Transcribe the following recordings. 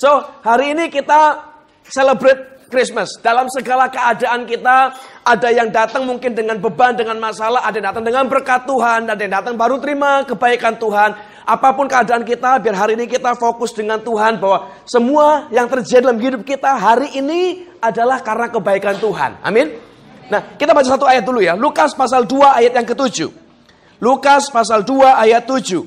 So, hari ini kita celebrate Christmas. Dalam segala keadaan kita, ada yang datang mungkin dengan beban, dengan masalah, ada yang datang dengan berkat Tuhan, ada yang datang baru terima kebaikan Tuhan. Apa pun keadaan kita, biar hari ini kita fokus dengan Tuhan bahwa semua yang terjadi dalam hidup kita hari ini adalah karena kebaikan Tuhan. Amin. Nah, kita baca satu ayat dulu ya. Lukas pasal 2 ayat yang ketujuh. Lukas pasal 2 ayat 7.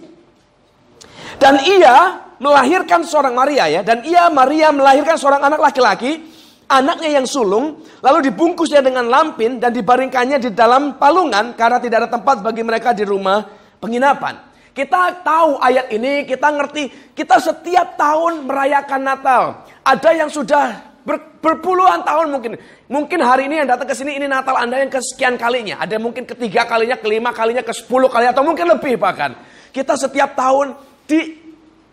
Dan ia melahirkan seorang Maria ya, dan ia Maria melahirkan seorang anak laki-laki, anaknya yang sulung, lalu dibungkusnya dengan lampin dan dibaringkannya di dalam palungan karena tidak ada tempat bagi mereka di rumah penginapan. Kita tahu ayat ini, kita ngerti, kita setiap tahun merayakan Natal. Ada yang sudah ber, berpuluhan tahun mungkin. Mungkin hari ini yang datang ke sini ini Natal Anda yang kesekian kalinya. Ada mungkin ketiga kalinya, kelima kalinya, ke sepuluh kali atau mungkin lebih bahkan. Kita setiap tahun di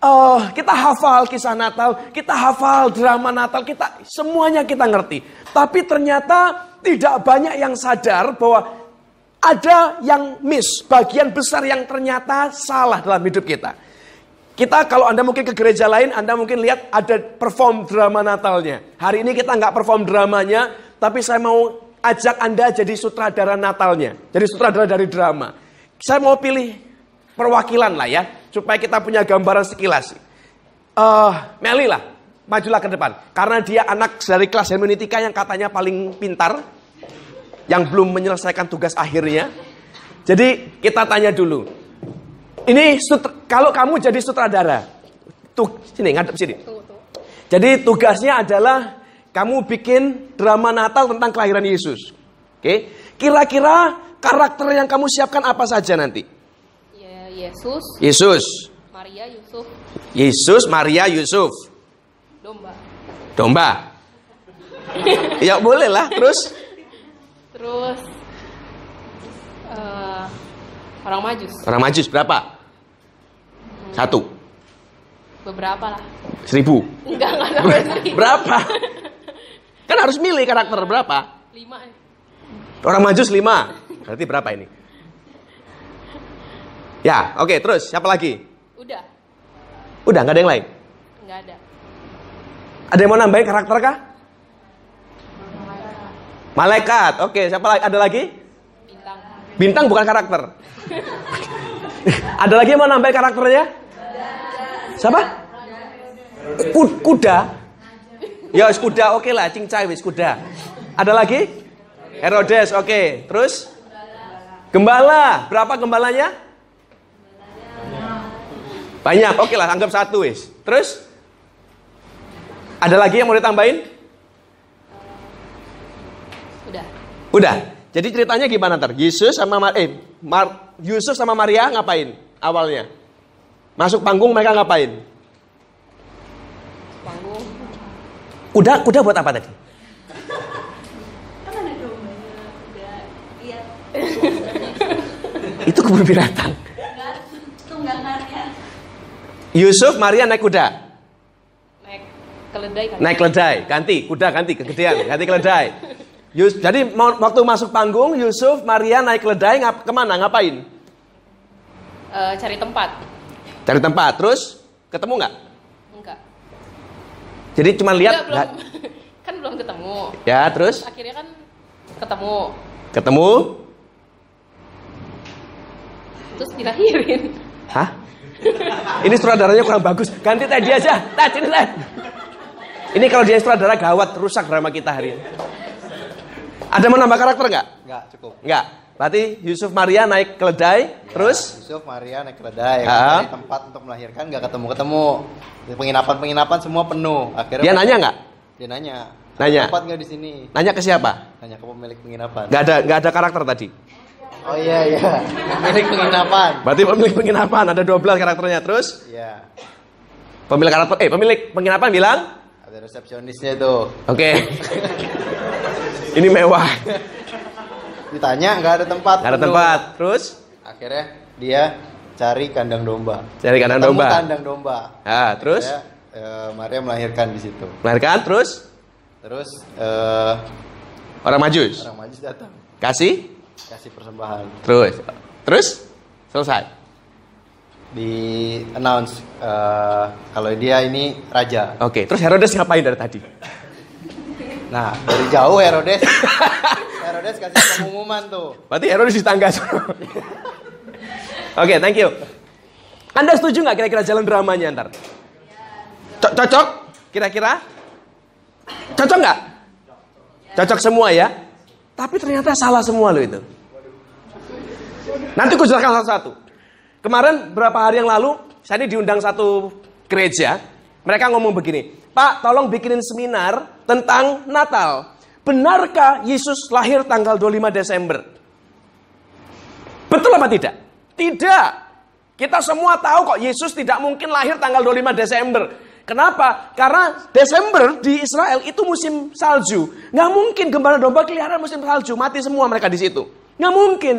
uh, kita hafal kisah Natal, kita hafal drama Natal, kita semuanya kita ngerti. Tapi ternyata tidak banyak yang sadar bahwa ada yang miss, bagian besar yang ternyata salah dalam hidup kita. Kita kalau Anda mungkin ke gereja lain, Anda mungkin lihat ada perform drama Natalnya. Hari ini kita nggak perform dramanya, tapi saya mau ajak Anda jadi sutradara Natalnya. Jadi sutradara dari drama. Saya mau pilih perwakilan lah ya, supaya kita punya gambaran sekilas. Uh, Meli lah, majulah ke depan. Karena dia anak dari kelas hermeneutika yang katanya paling pintar, yang belum menyelesaikan tugas akhirnya. Jadi kita tanya dulu. Ini kalau kamu jadi sutradara, tuh sini ngadep sini. Jadi tugasnya adalah kamu bikin drama Natal tentang kelahiran Yesus. Oke, kira-kira karakter yang kamu siapkan apa saja nanti? Yesus. Yesus. Maria Yusuf. Yesus, Maria, Yusuf. Domba. Domba. ya boleh lah. Terus? Terus uh, orang majus. Orang majus berapa? Satu. Beberapa lah. Seribu. Enggak enggak sampai seribu. Berapa? Kan harus milih karakter berapa? Lima. Orang majus lima. Berarti berapa ini? Ya, oke. terus siapa lagi? Udah. Udah, nggak ada yang lain? Nggak ada. Ada yang mau nambahin karakter kah? Malaikat. Oke, siapa lagi? Ada lagi? Bintang. Bintang bukan karakter. Ada lagi yang mau nambahin karakternya? Siapa? Kuda. Ya, wis kuda. Oke lah, cincai wis kuda. Ada lagi? Herodes. Oke. Terus? Gembala. Berapa gembalanya? Banyak. Oke lah, anggap satu wis. Terus? Ada lagi yang mau ditambahin? Udah. Udah. Jadi ceritanya gimana ntar? Yesus sama Mar eh Mar Yusuf sama Maria ngapain awalnya? Masuk panggung mereka ngapain? Panggung. Kuda kuda buat apa tadi? Itu kebun binatang. Yusuf, Maria naik kuda. Naik keledai kan. Naik keledai, ganti kuda ganti kegedean, ganti keledai. Yus, jadi waktu masuk panggung Yusuf, Maria naik keledai ngap, ke mana? Ngapain? Uh, cari tempat. Cari tempat. Terus ketemu nggak? Enggak. Jadi cuma lihat. Enggak, belum, kan belum ketemu. Ya terus? terus? Akhirnya kan ketemu. Ketemu? Terus dilahirin. Hah? Ini sutradaranya kurang bagus. Ganti tadi aja. Tadi ini Ini kalau dia sutradara gawat, rusak drama kita hari ini. Ada mau nambah karakter nggak? Nggak, cukup. Nggak. Berarti Yusuf Maria naik keledai, ya, terus? Yusuf Maria naik keledai, cari tempat untuk melahirkan nggak ketemu-ketemu. Penginapan-penginapan semua penuh. Akhirnya dia nanya nggak? Dia nanya. Nanya. Tempat nggak di sini? Nanya ke siapa? Nanya ke pemilik penginapan. Nggak ada nggak ada karakter tadi. Oh iya iya. Pemilik penginapan. Berarti pemilik penginapan ada 12 karakternya terus? Iya. Pemilik karakter eh pemilik penginapan bilang? Ada resepsionisnya itu. Oke. Okay. Ini mewah. Ditanya nggak ada tempat. Nggak ada tempat. Terus? Akhirnya dia cari kandang domba. Cari kandang Ketemu domba. Kandang domba. Ah, terus? Akhirnya, uh, Maria melahirkan di situ. Melahirkan terus? Terus uh, orang majus. Orang majus datang. Kasih? Kasih persembahan. Terus? Terus? Selesai. di announce eh, kalau dia ini raja. Oke, terus Herodes ngapain dari tadi? Nah, dari jauh Herodes Herodes kasih pengumuman tuh. Berarti Herodes di tangga. Oke, thank you. Anda setuju nggak kira-kira jalan dramanya ntar? Co- Cocok? Kira-kira? Cocok nggak? Cocok semua ya? Tapi ternyata salah semua loh itu. Nanti aku jelaskan satu-satu. Kemarin berapa hari yang lalu, saya ini diundang satu gereja. Mereka ngomong begini, Pak tolong bikinin seminar tentang Natal. Benarkah Yesus lahir tanggal 25 Desember? Betul apa tidak? Tidak. Kita semua tahu kok Yesus tidak mungkin lahir tanggal 25 Desember. Kenapa? Karena Desember di Israel itu musim salju. Nggak mungkin gembala domba kelihatan musim salju. Mati semua mereka di situ. Nggak mungkin.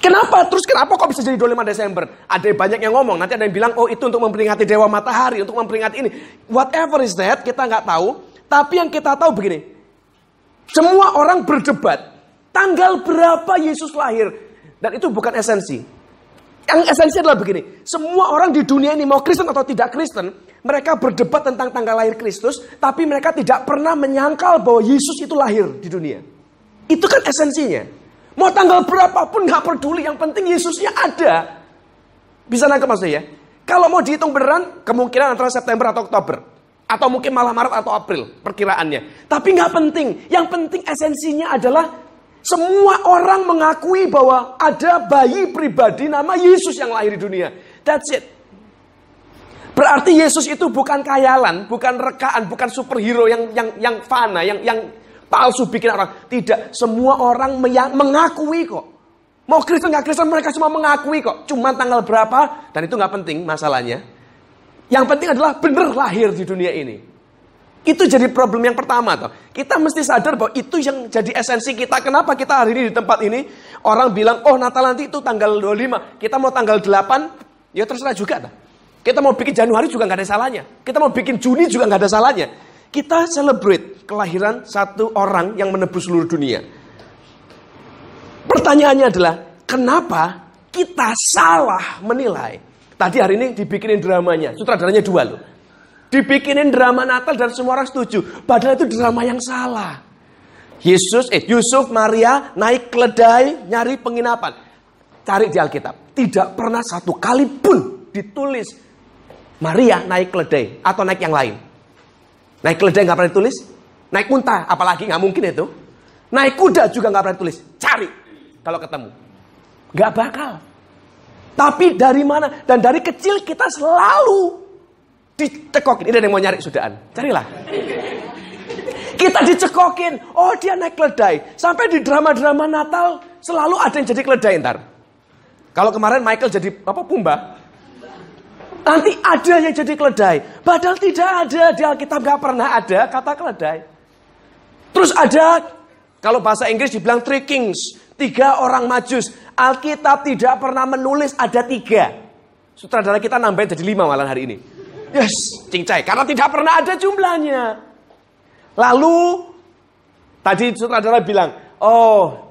Kenapa? Terus kenapa kok bisa jadi 25 Desember? Ada banyak yang ngomong. Nanti ada yang bilang, oh itu untuk memperingati Dewa Matahari, untuk memperingati ini. Whatever is that, kita nggak tahu. Tapi yang kita tahu begini. Semua orang berdebat. Tanggal berapa Yesus lahir? Dan itu bukan esensi. Yang esensi adalah begini. Semua orang di dunia ini, mau Kristen atau tidak Kristen, mereka berdebat tentang tanggal lahir Kristus, tapi mereka tidak pernah menyangkal bahwa Yesus itu lahir di dunia. Itu kan esensinya. Mau tanggal berapapun nggak peduli, yang penting Yesusnya ada. Bisa nangkep maksudnya ya? Kalau mau dihitung beneran, kemungkinan antara September atau Oktober. Atau mungkin malah Maret atau April, perkiraannya. Tapi nggak penting. Yang penting esensinya adalah semua orang mengakui bahwa ada bayi pribadi nama Yesus yang lahir di dunia. That's it. Berarti Yesus itu bukan kayalan, bukan rekaan, bukan superhero yang yang yang fana, yang yang palsu bikin orang. Tidak, semua orang mengakui kok. Mau Kristen nggak Kristen mereka semua mengakui kok. Cuman tanggal berapa dan itu nggak penting masalahnya. Yang penting adalah benar lahir di dunia ini. Itu jadi problem yang pertama toh. Kita mesti sadar bahwa itu yang jadi esensi kita. Kenapa kita hari ini di tempat ini orang bilang, "Oh, Natal nanti itu tanggal 25." Kita mau tanggal 8, ya terserah juga toh. Kita mau bikin Januari juga nggak ada salahnya. Kita mau bikin Juni juga nggak ada salahnya. Kita celebrate kelahiran satu orang yang menebus seluruh dunia. Pertanyaannya adalah, kenapa kita salah menilai? Tadi hari ini dibikinin dramanya, sutradaranya dua loh. Dibikinin drama Natal dan semua orang setuju. Padahal itu drama yang salah. Yesus, eh Yusuf, Maria naik keledai nyari penginapan. Cari di Alkitab. Tidak pernah satu kali pun ditulis Maria naik keledai atau naik yang lain. Naik keledai nggak pernah ditulis. Naik unta, apalagi nggak mungkin itu. Naik kuda juga nggak pernah ditulis. Cari kalau ketemu. Nggak bakal. Tapi dari mana? Dan dari kecil kita selalu dicekokin. Ini ada yang mau nyari sudaan. Carilah. Kita dicekokin. Oh dia naik keledai. Sampai di drama-drama Natal selalu ada yang jadi keledai ntar. Kalau kemarin Michael jadi apa Pumba. Nanti ada yang jadi keledai. Padahal tidak ada. Di Alkitab nggak pernah ada kata keledai. Terus ada, kalau bahasa Inggris dibilang three kings. Tiga orang majus. Alkitab tidak pernah menulis ada tiga. Sutradara kita nambahin jadi lima malam hari ini. Yes, cincai. Karena tidak pernah ada jumlahnya. Lalu, tadi sutradara bilang, oh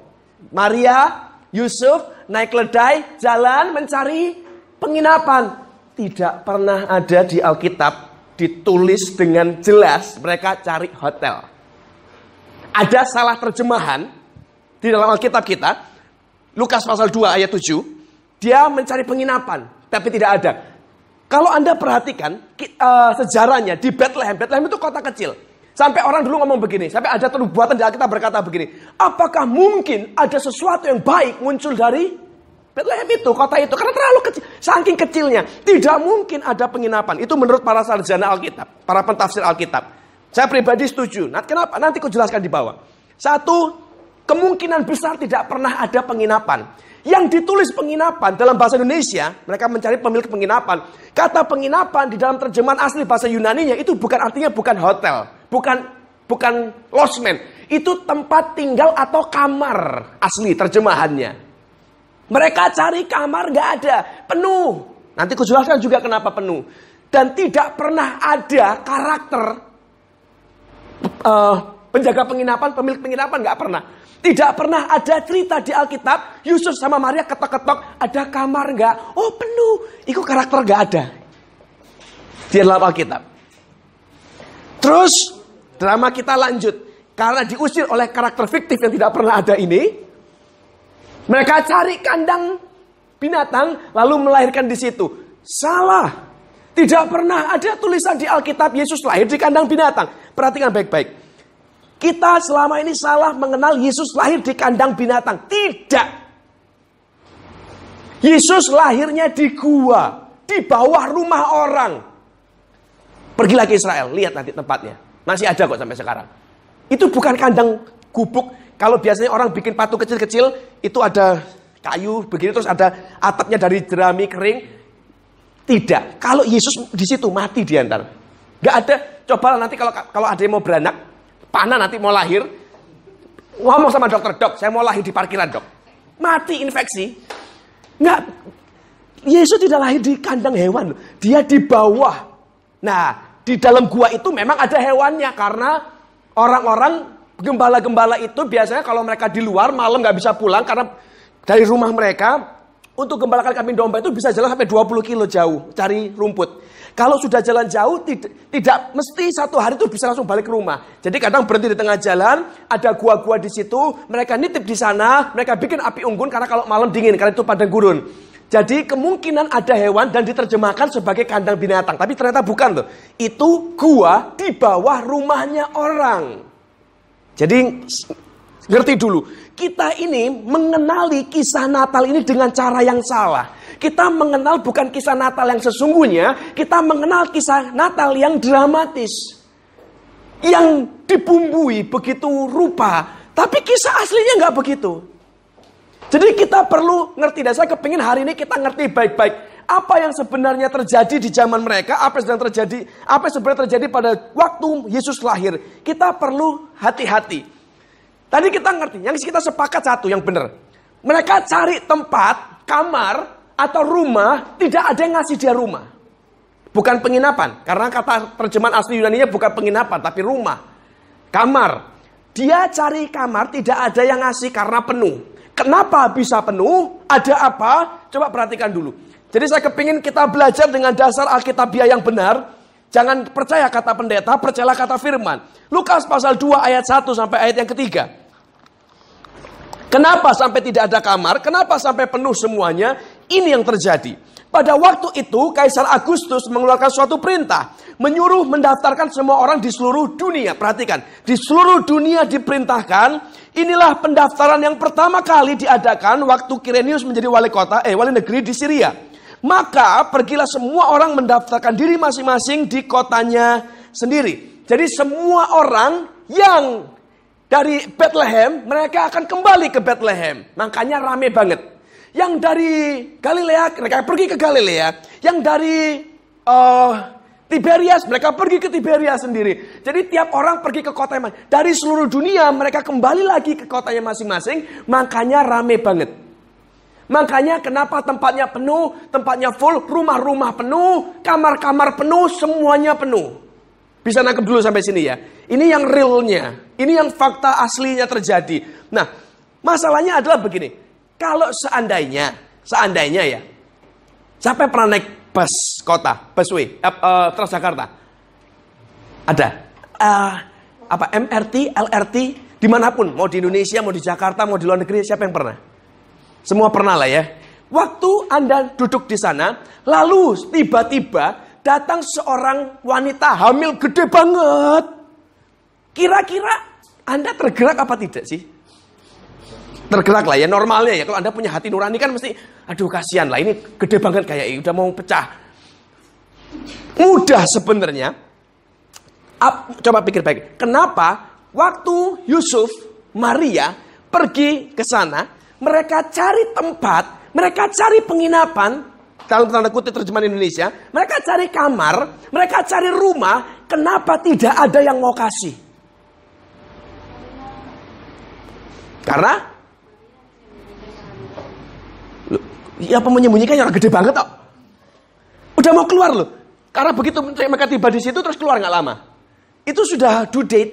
Maria, Yusuf, naik keledai, jalan mencari penginapan. Tidak pernah ada di Alkitab ditulis dengan jelas mereka cari hotel. Ada salah terjemahan di dalam Alkitab kita, Lukas pasal 2 ayat 7, dia mencari penginapan, tapi tidak ada. Kalau Anda perhatikan eh, sejarahnya di Bethlehem, Bethlehem itu kota kecil. Sampai orang dulu ngomong begini, sampai ada perbuatan di Alkitab berkata begini, apakah mungkin ada sesuatu yang baik muncul dari Bethlehem itu, kota itu, karena terlalu kecil, saking kecilnya, tidak mungkin ada penginapan. Itu menurut para sarjana Alkitab, para pentafsir Alkitab. Saya pribadi setuju. Nah, kenapa? Nanti aku jelaskan di bawah. Satu, kemungkinan besar tidak pernah ada penginapan. Yang ditulis penginapan dalam bahasa Indonesia, mereka mencari pemilik penginapan. Kata penginapan di dalam terjemahan asli bahasa Yunaninya itu bukan artinya bukan hotel, bukan bukan losmen. Itu tempat tinggal atau kamar asli terjemahannya. Mereka cari kamar nggak ada, penuh. Nanti aku jelaskan juga kenapa penuh. Dan tidak pernah ada karakter eh, penjaga penginapan, pemilik penginapan nggak pernah. Tidak pernah ada cerita di Alkitab Yusuf sama Maria ketok-ketok ada kamar nggak? Oh penuh. Itu karakter nggak ada di dalam Alkitab. Terus drama kita lanjut karena diusir oleh karakter fiktif yang tidak pernah ada ini. Mereka cari kandang binatang lalu melahirkan di situ. Salah. Tidak pernah ada tulisan di Alkitab Yesus lahir di kandang binatang. Perhatikan baik-baik. Kita selama ini salah mengenal Yesus lahir di kandang binatang. Tidak. Yesus lahirnya di gua, di bawah rumah orang. Pergilah ke Israel, lihat nanti tempatnya. Masih ada kok sampai sekarang. Itu bukan kandang gubuk. Kalau biasanya orang bikin patung kecil-kecil, itu ada kayu begini terus ada atapnya dari jerami kering. Tidak. Kalau Yesus di situ mati di antara. Gak ada. Coba nanti kalau kalau ada yang mau beranak, panah nanti mau lahir, ngomong sama dokter, dok, saya mau lahir di parkiran dok. Mati infeksi. Nggak, Yesus tidak lahir di kandang hewan, dia di bawah. Nah, di dalam gua itu memang ada hewannya karena orang-orang gembala-gembala itu biasanya kalau mereka di luar malam nggak bisa pulang karena dari rumah mereka untuk gembala kambing domba itu bisa jalan sampai 20 kilo jauh cari rumput. Kalau sudah jalan jauh tidak, tidak mesti satu hari itu bisa langsung balik ke rumah. Jadi kadang berhenti di tengah jalan, ada gua-gua di situ, mereka nitip di sana, mereka bikin api unggun karena kalau malam dingin karena itu padang gurun. Jadi kemungkinan ada hewan dan diterjemahkan sebagai kandang binatang, tapi ternyata bukan loh. Itu gua di bawah rumahnya orang. Jadi ngerti dulu, kita ini mengenali kisah Natal ini dengan cara yang salah. Kita mengenal bukan kisah Natal yang sesungguhnya, kita mengenal kisah Natal yang dramatis. Yang dibumbui begitu rupa, tapi kisah aslinya nggak begitu. Jadi kita perlu ngerti, dan saya kepingin hari ini kita ngerti baik-baik. Apa yang sebenarnya terjadi di zaman mereka, apa yang sedang terjadi, apa yang sebenarnya terjadi pada waktu Yesus lahir. Kita perlu hati-hati. Tadi kita ngerti, yang kita sepakat satu yang benar. Mereka cari tempat, kamar, atau rumah, tidak ada yang ngasih dia rumah. Bukan penginapan, karena kata terjemahan asli Yunani-nya bukan penginapan, tapi rumah. Kamar. Dia cari kamar, tidak ada yang ngasih karena penuh. Kenapa bisa penuh? Ada apa? Coba perhatikan dulu. Jadi saya kepingin kita belajar dengan dasar Alkitabiah yang benar. Jangan percaya kata pendeta, percayalah kata firman. Lukas pasal 2 ayat 1 sampai ayat yang ketiga. Kenapa sampai tidak ada kamar? Kenapa sampai penuh semuanya? Ini yang terjadi. Pada waktu itu Kaisar Agustus mengeluarkan suatu perintah. Menyuruh mendaftarkan semua orang di seluruh dunia. Perhatikan, di seluruh dunia diperintahkan. Inilah pendaftaran yang pertama kali diadakan waktu Kirenius menjadi wali kota, eh wali negeri di Syria. Maka pergilah semua orang mendaftarkan diri masing-masing di kotanya sendiri. Jadi semua orang yang dari Bethlehem, mereka akan kembali ke Bethlehem. Makanya rame banget. Yang dari Galilea, mereka pergi ke Galilea. Yang dari uh, Tiberias, mereka pergi ke Tiberias sendiri. Jadi tiap orang pergi ke kota yang Dari seluruh dunia, mereka kembali lagi ke kotanya masing-masing. Makanya rame banget. Makanya kenapa tempatnya penuh, tempatnya full, rumah-rumah penuh, kamar-kamar penuh, semuanya penuh. Bisa nangkep dulu sampai sini ya. Ini yang realnya. Ini yang fakta aslinya terjadi. Nah, masalahnya adalah begini. Kalau seandainya, seandainya ya, siapa yang pernah naik bus kota, busway, uh, uh, Transjakarta? Ada. Uh, apa MRT, LRT, di mana pun, mau di Indonesia, mau di Jakarta, mau di luar negeri, siapa yang pernah? Semua pernah lah ya. Waktu Anda duduk di sana, lalu tiba-tiba datang seorang wanita hamil gede banget. Kira-kira Anda tergerak apa tidak sih? Tergerak lah ya normalnya ya. Kalau Anda punya hati nurani kan mesti, aduh kasihan lah ini gede banget kayak ini udah mau pecah. Mudah sebenarnya. Coba pikir baik. Kenapa waktu Yusuf, Maria pergi ke sana, mereka cari tempat, mereka cari penginapan, dalam tanda kutip terjemahan Indonesia, mereka cari kamar, mereka cari rumah, kenapa tidak ada yang mau kasih? Karena Ya apa menyembunyikan orang gede banget kok. Udah mau keluar loh. Karena begitu mereka tiba di situ terus keluar nggak lama. Itu sudah due date.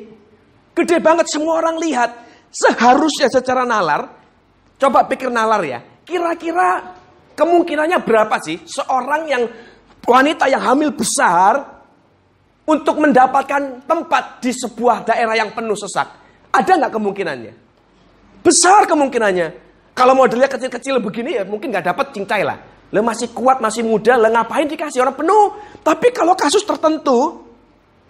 Gede banget semua orang lihat. Seharusnya secara nalar, coba pikir nalar ya. Kira-kira kemungkinannya berapa sih seorang yang wanita yang hamil besar untuk mendapatkan tempat di sebuah daerah yang penuh sesak? Ada nggak kemungkinannya? Besar kemungkinannya. Kalau modelnya kecil-kecil begini ya mungkin nggak dapat cincai lah. Lo masih kuat, masih muda, lo ngapain dikasih orang penuh? Tapi kalau kasus tertentu,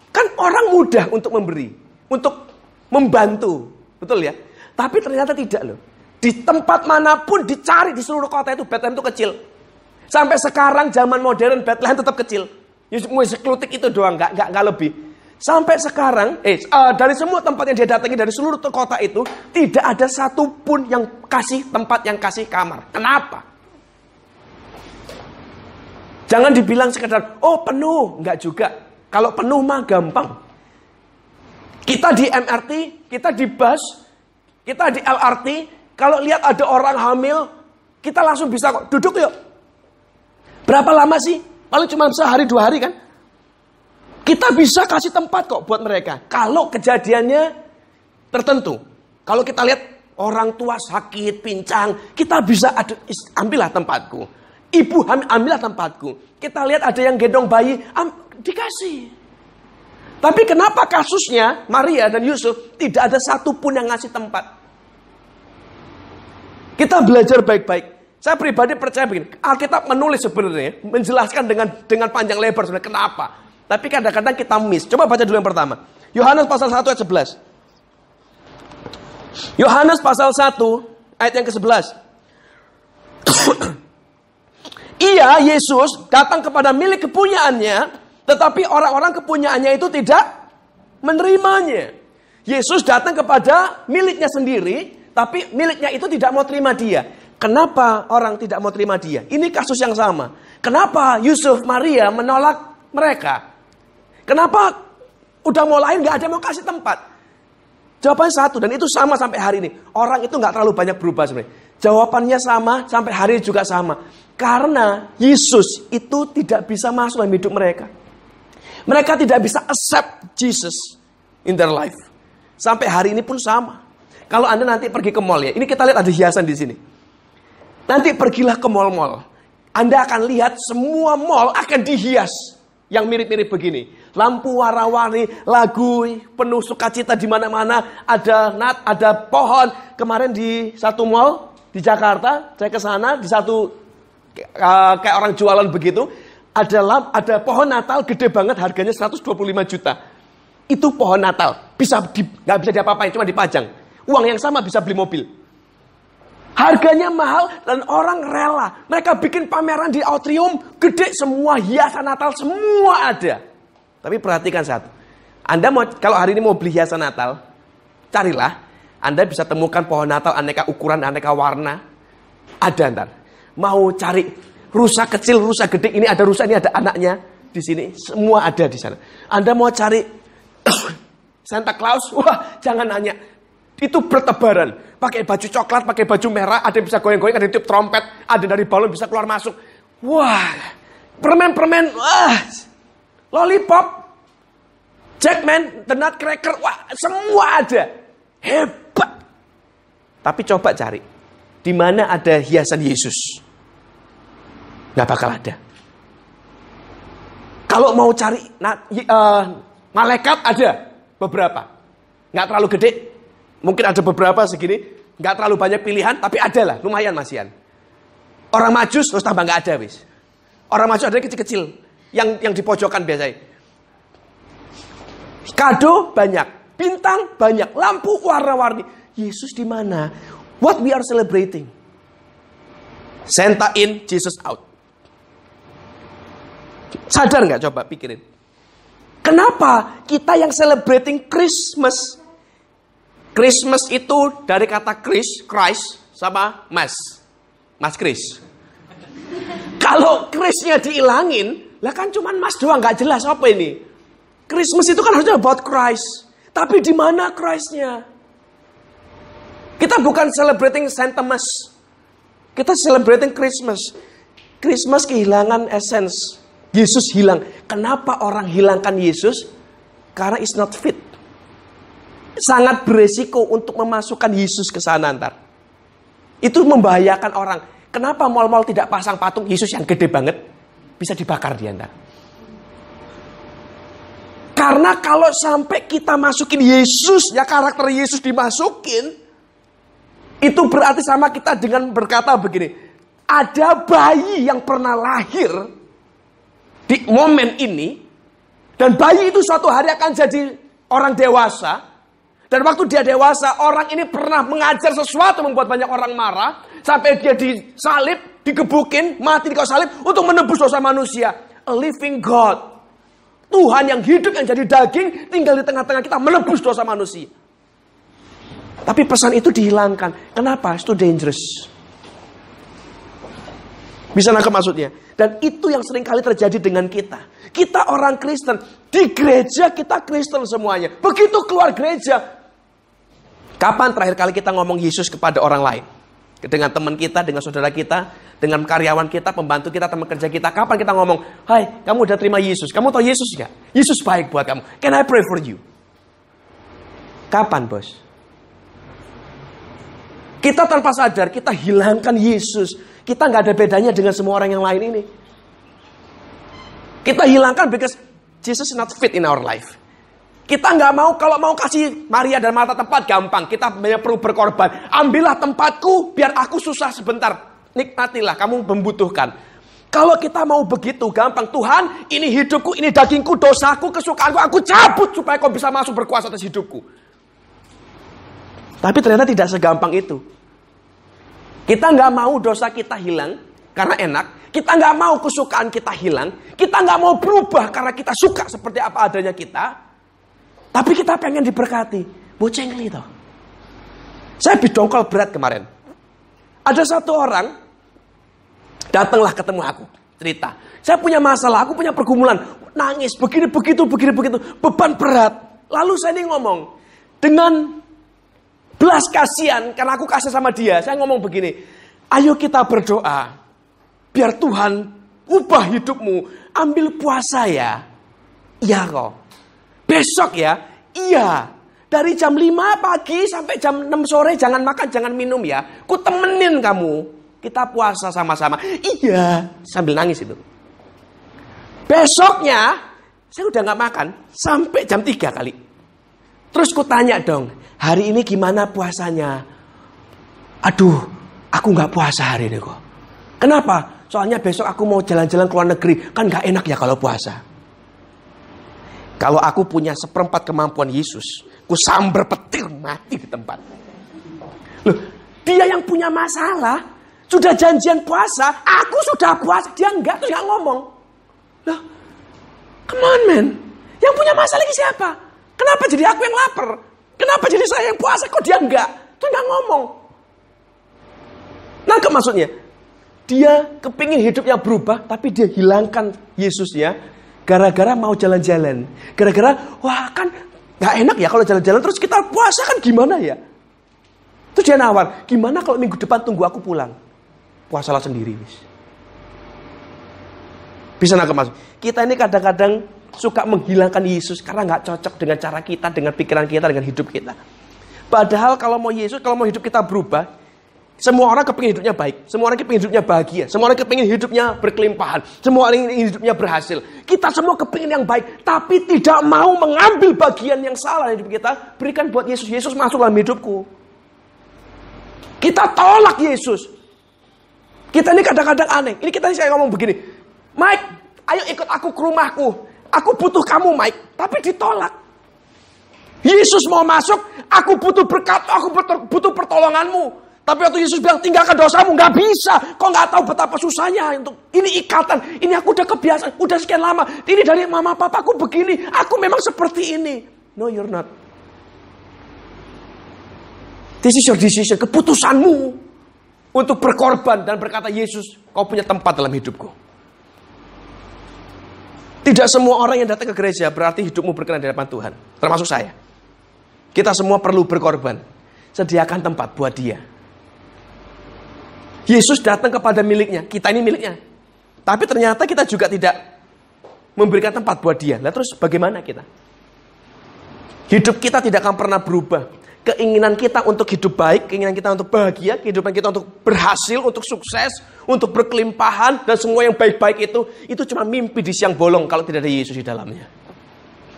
kan orang mudah untuk memberi, untuk membantu, betul ya? Tapi ternyata tidak loh. Di tempat mana pun dicari di seluruh kota itu Bethlehem itu kecil. Sampai sekarang zaman modern Bethlehem tetap kecil. Seklutik itu doang, nggak nggak lebih. Sampai sekarang, eh uh, dari semua tempat yang dia datangi dari seluruh kota itu tidak ada satupun yang kasih tempat yang kasih kamar. Kenapa? Jangan dibilang sekedar, oh penuh, nggak juga. Kalau penuh mah gampang. Kita di MRT, kita di bus, kita di LRT, kalau lihat ada orang hamil, kita langsung bisa kok duduk yuk. Berapa lama sih? Paling cuma sehari dua hari kan? Kita bisa kasih tempat kok buat mereka. Kalau kejadiannya tertentu. Kalau kita lihat orang tua sakit, pincang, kita bisa ada, ambillah tempatku. Ibu ambillah tempatku. Kita lihat ada yang gendong bayi, am, dikasih. Tapi kenapa kasusnya Maria dan Yusuf tidak ada satupun yang ngasih tempat? Kita belajar baik-baik. Saya pribadi percaya begini, Alkitab menulis sebenarnya, menjelaskan dengan dengan panjang lebar sebenarnya kenapa. Tapi kadang-kadang kita miss. Coba baca dulu yang pertama. Yohanes pasal 1 ayat 11. Yohanes pasal 1 ayat yang ke-11. Ia Yesus datang kepada milik kepunyaannya, tetapi orang-orang kepunyaannya itu tidak menerimanya. Yesus datang kepada miliknya sendiri, tapi miliknya itu tidak mau terima dia. Kenapa orang tidak mau terima dia? Ini kasus yang sama. Kenapa Yusuf Maria menolak mereka? Kenapa udah mau lain gak ada mau kasih tempat? Jawabannya satu dan itu sama sampai hari ini. Orang itu nggak terlalu banyak berubah sebenarnya. Jawabannya sama sampai hari ini juga sama. Karena Yesus itu tidak bisa masuk dalam hidup mereka. Mereka tidak bisa accept Jesus in their life. Sampai hari ini pun sama. Kalau Anda nanti pergi ke mall ya, ini kita lihat ada hiasan di sini. Nanti pergilah ke mall-mall. Anda akan lihat semua mall akan dihias yang mirip-mirip begini. Lampu warna-warni, lagu penuh sukacita di mana-mana, ada nat, ada pohon. Kemarin di satu mall di Jakarta, saya ke sana di satu uh, kayak orang jualan begitu, ada lamp, ada pohon Natal gede banget harganya 125 juta. Itu pohon Natal, bisa nggak bisa diapa-apain, cuma dipajang. Uang yang sama bisa beli mobil. Harganya mahal dan orang rela. Mereka bikin pameran di atrium, gede semua hiasan Natal semua ada. Tapi perhatikan satu. Anda mau kalau hari ini mau beli hiasan Natal, carilah. Anda bisa temukan pohon Natal aneka ukuran, aneka warna. Ada ntar. Mau cari rusa kecil, rusa gede, ini ada rusa, ini ada anaknya di sini. Semua ada di sana. Anda mau cari Santa Claus, wah jangan nanya itu bertebaran. Pakai baju coklat, pakai baju merah, ada yang bisa goyang-goyang, ada yang tiup trompet, ada dari balon bisa keluar masuk. Wah, permen-permen, wah, lollipop, Jackman, the Nutcracker, wah, semua ada. Hebat. Tapi coba cari, di mana ada hiasan Yesus? Nggak bakal ada. Kalau mau cari nah, uh, malaikat ada beberapa. Nggak terlalu gede, Mungkin ada beberapa segini, nggak terlalu banyak pilihan, tapi ada lah, lumayan masian. Orang majus terus tambah nggak ada wis. Orang majus ada kecil-kecil, yang yang di pojokan biasanya. Kado banyak, bintang banyak, lampu warna-warni. Yesus di mana? What we are celebrating? Santa in, Jesus out. Sadar nggak coba pikirin? Kenapa kita yang celebrating Christmas Christmas itu dari kata Chris, Christ sama Mas. Mas Chris. Kalau Christnya diilangin, lah kan cuman Mas doang, nggak jelas apa ini. Christmas itu kan harusnya about Christ. Tapi di mana Christnya? Kita bukan celebrating Santa Mas. Kita celebrating Christmas. Christmas kehilangan essence. Yesus hilang. Kenapa orang hilangkan Yesus? Karena is not fit. Sangat beresiko untuk memasukkan Yesus ke sana ntar. Itu membahayakan orang. Kenapa mal-mal tidak pasang patung Yesus yang gede banget? Bisa dibakar dia ntar. Karena kalau sampai kita masukin Yesus, ya karakter Yesus dimasukin, itu berarti sama kita dengan berkata begini, ada bayi yang pernah lahir di momen ini, dan bayi itu suatu hari akan jadi orang dewasa, dan waktu dia dewasa, orang ini pernah mengajar sesuatu membuat banyak orang marah, sampai dia disalib, digebukin, mati di kayu salib untuk menebus dosa manusia. A living God. Tuhan yang hidup yang jadi daging tinggal di tengah-tengah kita menebus dosa manusia. Tapi pesan itu dihilangkan. Kenapa? Itu dangerous. Bisa nangkep maksudnya? Dan itu yang sering kali terjadi dengan kita. Kita orang Kristen. Di gereja kita Kristen semuanya. Begitu keluar gereja. Kapan terakhir kali kita ngomong Yesus kepada orang lain? Dengan teman kita, dengan saudara kita, dengan karyawan kita, pembantu kita, teman kerja kita. Kapan kita ngomong, hai kamu udah terima Yesus. Kamu tahu Yesus gak? Yesus baik buat kamu. Can I pray for you? Kapan bos? Kita tanpa sadar, kita hilangkan Yesus. Kita nggak ada bedanya dengan semua orang yang lain ini. Kita hilangkan because Jesus is not fit in our life. Kita nggak mau kalau mau kasih Maria dan Marta tempat gampang. Kita perlu berkorban. Ambillah tempatku biar aku susah sebentar. Nikmatilah, kamu membutuhkan. Kalau kita mau begitu gampang, Tuhan, ini hidupku, ini dagingku, dosaku, kesukaanku, aku cabut supaya kau bisa masuk berkuasa atas hidupku. Tapi ternyata tidak segampang itu. Kita nggak mau dosa kita hilang karena enak. Kita nggak mau kesukaan kita hilang. Kita nggak mau berubah karena kita suka seperti apa adanya kita. Tapi kita pengen diberkati. Bocengli toh. Saya bidongkol berat kemarin. Ada satu orang datanglah ketemu aku cerita. Saya punya masalah, aku punya pergumulan, nangis begini begitu begini begitu, beban berat. Lalu saya ini ngomong dengan belas kasihan karena aku kasih sama dia. Saya ngomong begini, ayo kita berdoa biar Tuhan ubah hidupmu. Ambil puasa ya. Iya kok. Besok ya. Iya. Dari jam 5 pagi sampai jam 6 sore jangan makan, jangan minum ya. Ku temenin kamu. Kita puasa sama-sama. Iya. Sambil nangis itu. Besoknya saya udah nggak makan sampai jam 3 kali. Terus ku tanya dong, hari ini gimana puasanya? Aduh, aku nggak puasa hari ini kok. Kenapa? Soalnya besok aku mau jalan-jalan ke luar negeri. Kan nggak enak ya kalau puasa. Kalau aku punya seperempat kemampuan Yesus, ku sambar petir mati di tempat. Loh, dia yang punya masalah, sudah janjian puasa, aku sudah puasa, dia enggak, terus nggak ngomong. Loh, come on man, yang punya masalah lagi siapa? Kenapa jadi aku yang lapar? Kenapa jadi saya yang puasa? Kok dia enggak? Tuh enggak ngomong. Nangkep maksudnya? Dia kepingin hidupnya berubah, tapi dia hilangkan Yesus ya. Gara-gara mau jalan-jalan. Gara-gara, wah kan nggak enak ya kalau jalan-jalan terus kita puasa kan gimana ya? Terus dia nawar, gimana kalau minggu depan tunggu aku pulang? Puasalah sendiri. Bisa nangkep maksud? Kita ini kadang-kadang suka menghilangkan Yesus karena nggak cocok dengan cara kita, dengan pikiran kita, dengan hidup kita. Padahal kalau mau Yesus, kalau mau hidup kita berubah, semua orang kepingin hidupnya baik, semua orang kepingin hidupnya bahagia, semua orang kepingin hidupnya berkelimpahan, semua orang ingin hidupnya berhasil. Kita semua kepingin yang baik, tapi tidak mau mengambil bagian yang salah di hidup kita, berikan buat Yesus. Yesus masuk dalam hidupku. Kita tolak Yesus. Kita ini kadang-kadang aneh. Ini kita saya ngomong begini, Mike, ayo ikut aku ke rumahku. Aku butuh kamu Mike. Tapi ditolak. Yesus mau masuk, aku butuh berkat, aku butuh pertolonganmu. Tapi waktu Yesus bilang tinggalkan dosamu, nggak bisa. Kau nggak tahu betapa susahnya untuk ini ikatan. Ini aku udah kebiasaan, udah sekian lama. Ini dari mama papaku begini. Aku memang seperti ini. No, you're not. This is your decision, keputusanmu untuk berkorban dan berkata Yesus, kau punya tempat dalam hidupku. Tidak semua orang yang datang ke gereja berarti hidupmu berkenan di hadapan Tuhan. Termasuk saya. Kita semua perlu berkorban. Sediakan tempat buat dia. Yesus datang kepada miliknya. Kita ini miliknya. Tapi ternyata kita juga tidak memberikan tempat buat dia. Lah terus bagaimana kita? Hidup kita tidak akan pernah berubah. Keinginan kita untuk hidup baik, keinginan kita untuk bahagia, kehidupan kita untuk berhasil, untuk sukses, untuk berkelimpahan, dan semua yang baik-baik itu, itu cuma mimpi di siang bolong kalau tidak ada Yesus di dalamnya.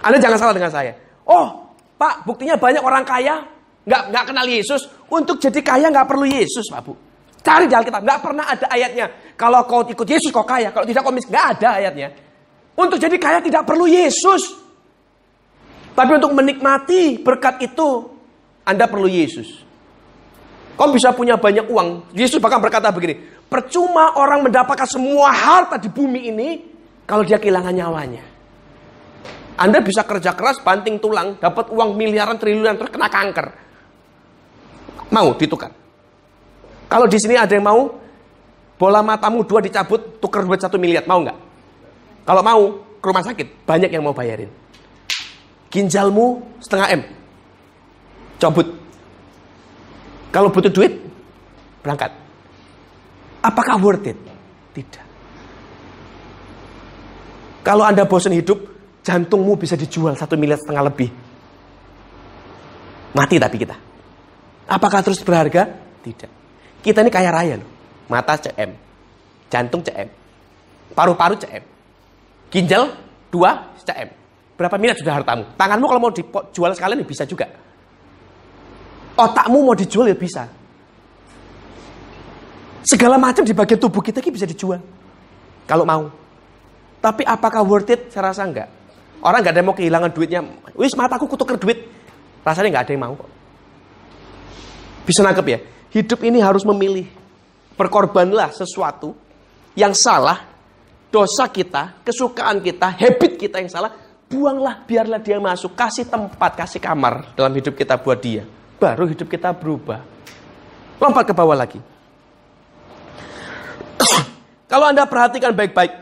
Anda jangan salah dengan saya. Oh, Pak, buktinya banyak orang kaya nggak nggak kenal Yesus. Untuk jadi kaya nggak perlu Yesus, Pak Bu. Cari di Alkitab, nggak pernah ada ayatnya. Kalau kau ikut Yesus kau kaya, kalau tidak kau miskin, nggak ada ayatnya. Untuk jadi kaya tidak perlu Yesus. Tapi untuk menikmati berkat itu, Anda perlu Yesus. Kau bisa punya banyak uang. Yesus bahkan berkata begini, percuma orang mendapatkan semua harta di bumi ini kalau dia kehilangan nyawanya. Anda bisa kerja keras, banting tulang, dapat uang miliaran, triliunan, terus kena kanker. Mau ditukar. Kalau di sini ada yang mau, bola matamu dua dicabut, tukar buat satu miliar, mau nggak? Kalau mau, ke rumah sakit, banyak yang mau bayarin. Ginjalmu setengah M. Cabut. Kalau butuh duit, berangkat. Apakah worth it? Tidak. Kalau Anda bosan hidup, jantungmu bisa dijual satu miliar setengah lebih. Mati tapi kita. Apakah terus berharga? Tidak. Kita ini kaya raya loh. Mata CM. Jantung CM. Paru-paru CM. Ginjal dua CM. Berapa miliar sudah hartamu? Tanganmu kalau mau dijual sekalian ya bisa juga. Otakmu mau dijual ya bisa. Segala macam di bagian tubuh kita bisa dijual. Kalau mau. Tapi apakah worth it? Saya rasa enggak. Orang enggak ada yang mau kehilangan duitnya. Wis mataku kutukar duit. Rasanya enggak ada yang mau kok. Bisa nangkep ya? Hidup ini harus memilih. Berkorbanlah sesuatu yang salah, dosa kita, kesukaan kita, habit kita yang salah, Buanglah, biarlah dia masuk. Kasih tempat, kasih kamar dalam hidup kita buat dia. Baru hidup kita berubah. Lompat ke bawah lagi. Kalau Anda perhatikan baik-baik,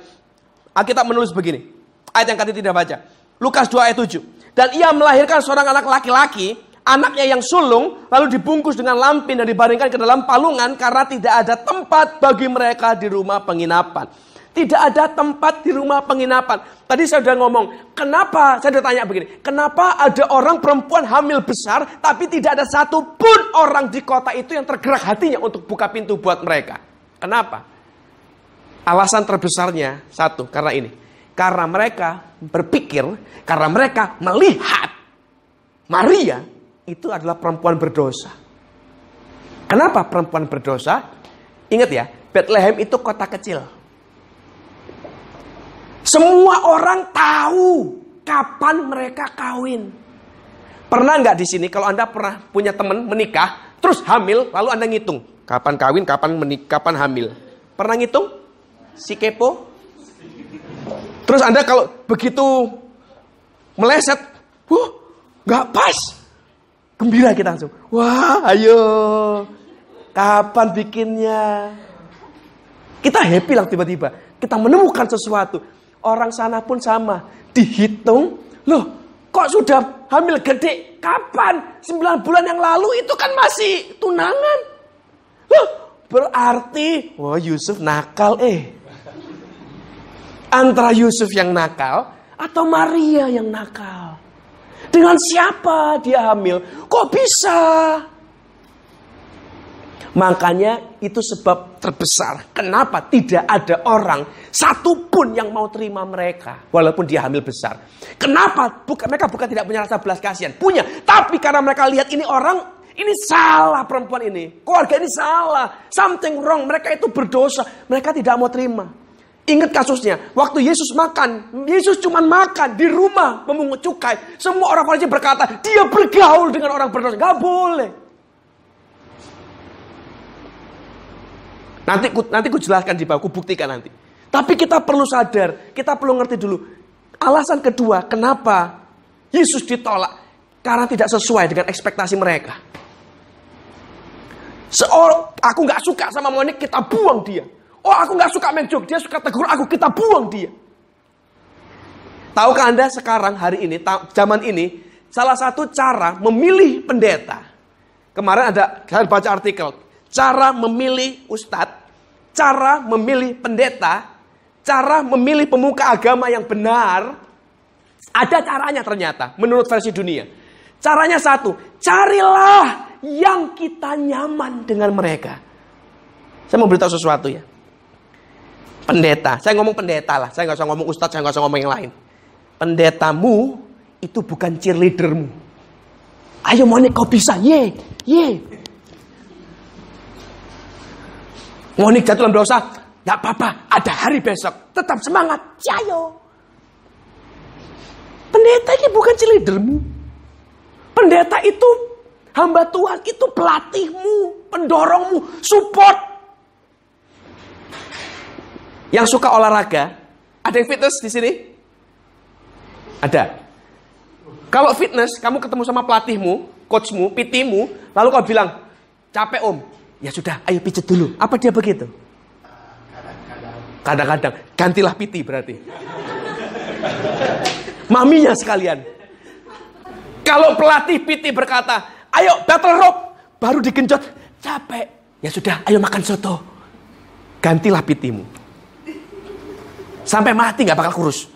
Alkitab menulis begini. Ayat yang kali tidak baca. Lukas 2 ayat 7. Dan ia melahirkan seorang anak laki-laki, anaknya yang sulung, lalu dibungkus dengan lampin dan dibaringkan ke dalam palungan karena tidak ada tempat bagi mereka di rumah penginapan. Tidak ada tempat di rumah penginapan. Tadi saya sudah ngomong, kenapa? Saya sudah tanya begini, kenapa ada orang perempuan hamil besar, tapi tidak ada satu pun orang di kota itu yang tergerak hatinya untuk buka pintu buat mereka? Kenapa? Alasan terbesarnya satu, karena ini. Karena mereka berpikir, karena mereka melihat Maria itu adalah perempuan berdosa. Kenapa perempuan berdosa? Ingat ya, Bethlehem itu kota kecil. Semua orang tahu kapan mereka kawin. Pernah nggak di sini kalau Anda pernah punya teman menikah, terus hamil, lalu Anda ngitung. Kapan kawin, kapan menikah, kapan hamil. Pernah ngitung? Si kepo? Terus Anda kalau begitu meleset, wah nggak pas. Gembira kita langsung. Wah ayo, kapan bikinnya? Kita happy lah tiba-tiba. Kita menemukan sesuatu. Orang sana pun sama. Dihitung, loh kok sudah hamil gede? Kapan? 9 bulan yang lalu itu kan masih tunangan. Loh, berarti, wah Yusuf nakal eh. Antara Yusuf yang nakal atau Maria yang nakal. Dengan siapa dia hamil? Kok bisa? Makanya itu sebab terbesar. Kenapa tidak ada orang satupun yang mau terima mereka. Walaupun dia hamil besar. Kenapa? Bukan, mereka bukan tidak punya rasa belas kasihan. Punya. Tapi karena mereka lihat ini orang, ini salah perempuan ini. Keluarga ini salah. Something wrong. Mereka itu berdosa. Mereka tidak mau terima. Ingat kasusnya, waktu Yesus makan, Yesus cuma makan di rumah memungut cukai. Semua orang Farisi berkata, dia bergaul dengan orang berdosa. Gak boleh. Nanti nanti ku jelaskan di bawah, ku buktikan nanti. Tapi kita perlu sadar, kita perlu ngerti dulu. Alasan kedua, kenapa Yesus ditolak? Karena tidak sesuai dengan ekspektasi mereka. Seorang, aku nggak suka sama Monik, kita buang dia. Oh, aku nggak suka main dia suka tegur aku, kita buang dia. Tahukah Anda sekarang hari ini, zaman ini, salah satu cara memilih pendeta. Kemarin ada, saya baca artikel, cara memilih ustadz, cara memilih pendeta, cara memilih pemuka agama yang benar, ada caranya ternyata menurut versi dunia. Caranya satu, carilah yang kita nyaman dengan mereka. Saya mau beritahu sesuatu ya. Pendeta, saya ngomong pendeta lah, saya nggak usah ngomong ustadz, saya nggak usah ngomong yang lain. Pendetamu itu bukan cheerleadermu. Ayo Monik kau bisa, ye, ye. Monik jatuh dalam dosa, nggak apa-apa, ada hari besok, tetap semangat, cayo. Pendeta ini bukan cheerleadermu. Pendeta itu hamba Tuhan itu pelatihmu, pendorongmu, support. Yang suka olahraga, ada yang fitness di sini? Ada. Kalau fitness, kamu ketemu sama pelatihmu, coachmu, PT-mu, lalu kau bilang, capek om. Ya sudah, ayo pijet dulu. Apa dia begitu? Kadang-kadang. Gantilah PT berarti. Maminya sekalian. Kalau pelatih PT berkata, ayo battle rope, baru digenjot, capek. Ya sudah, ayo makan soto. Gantilah PT-mu. Sampai mati nggak bakal kurus.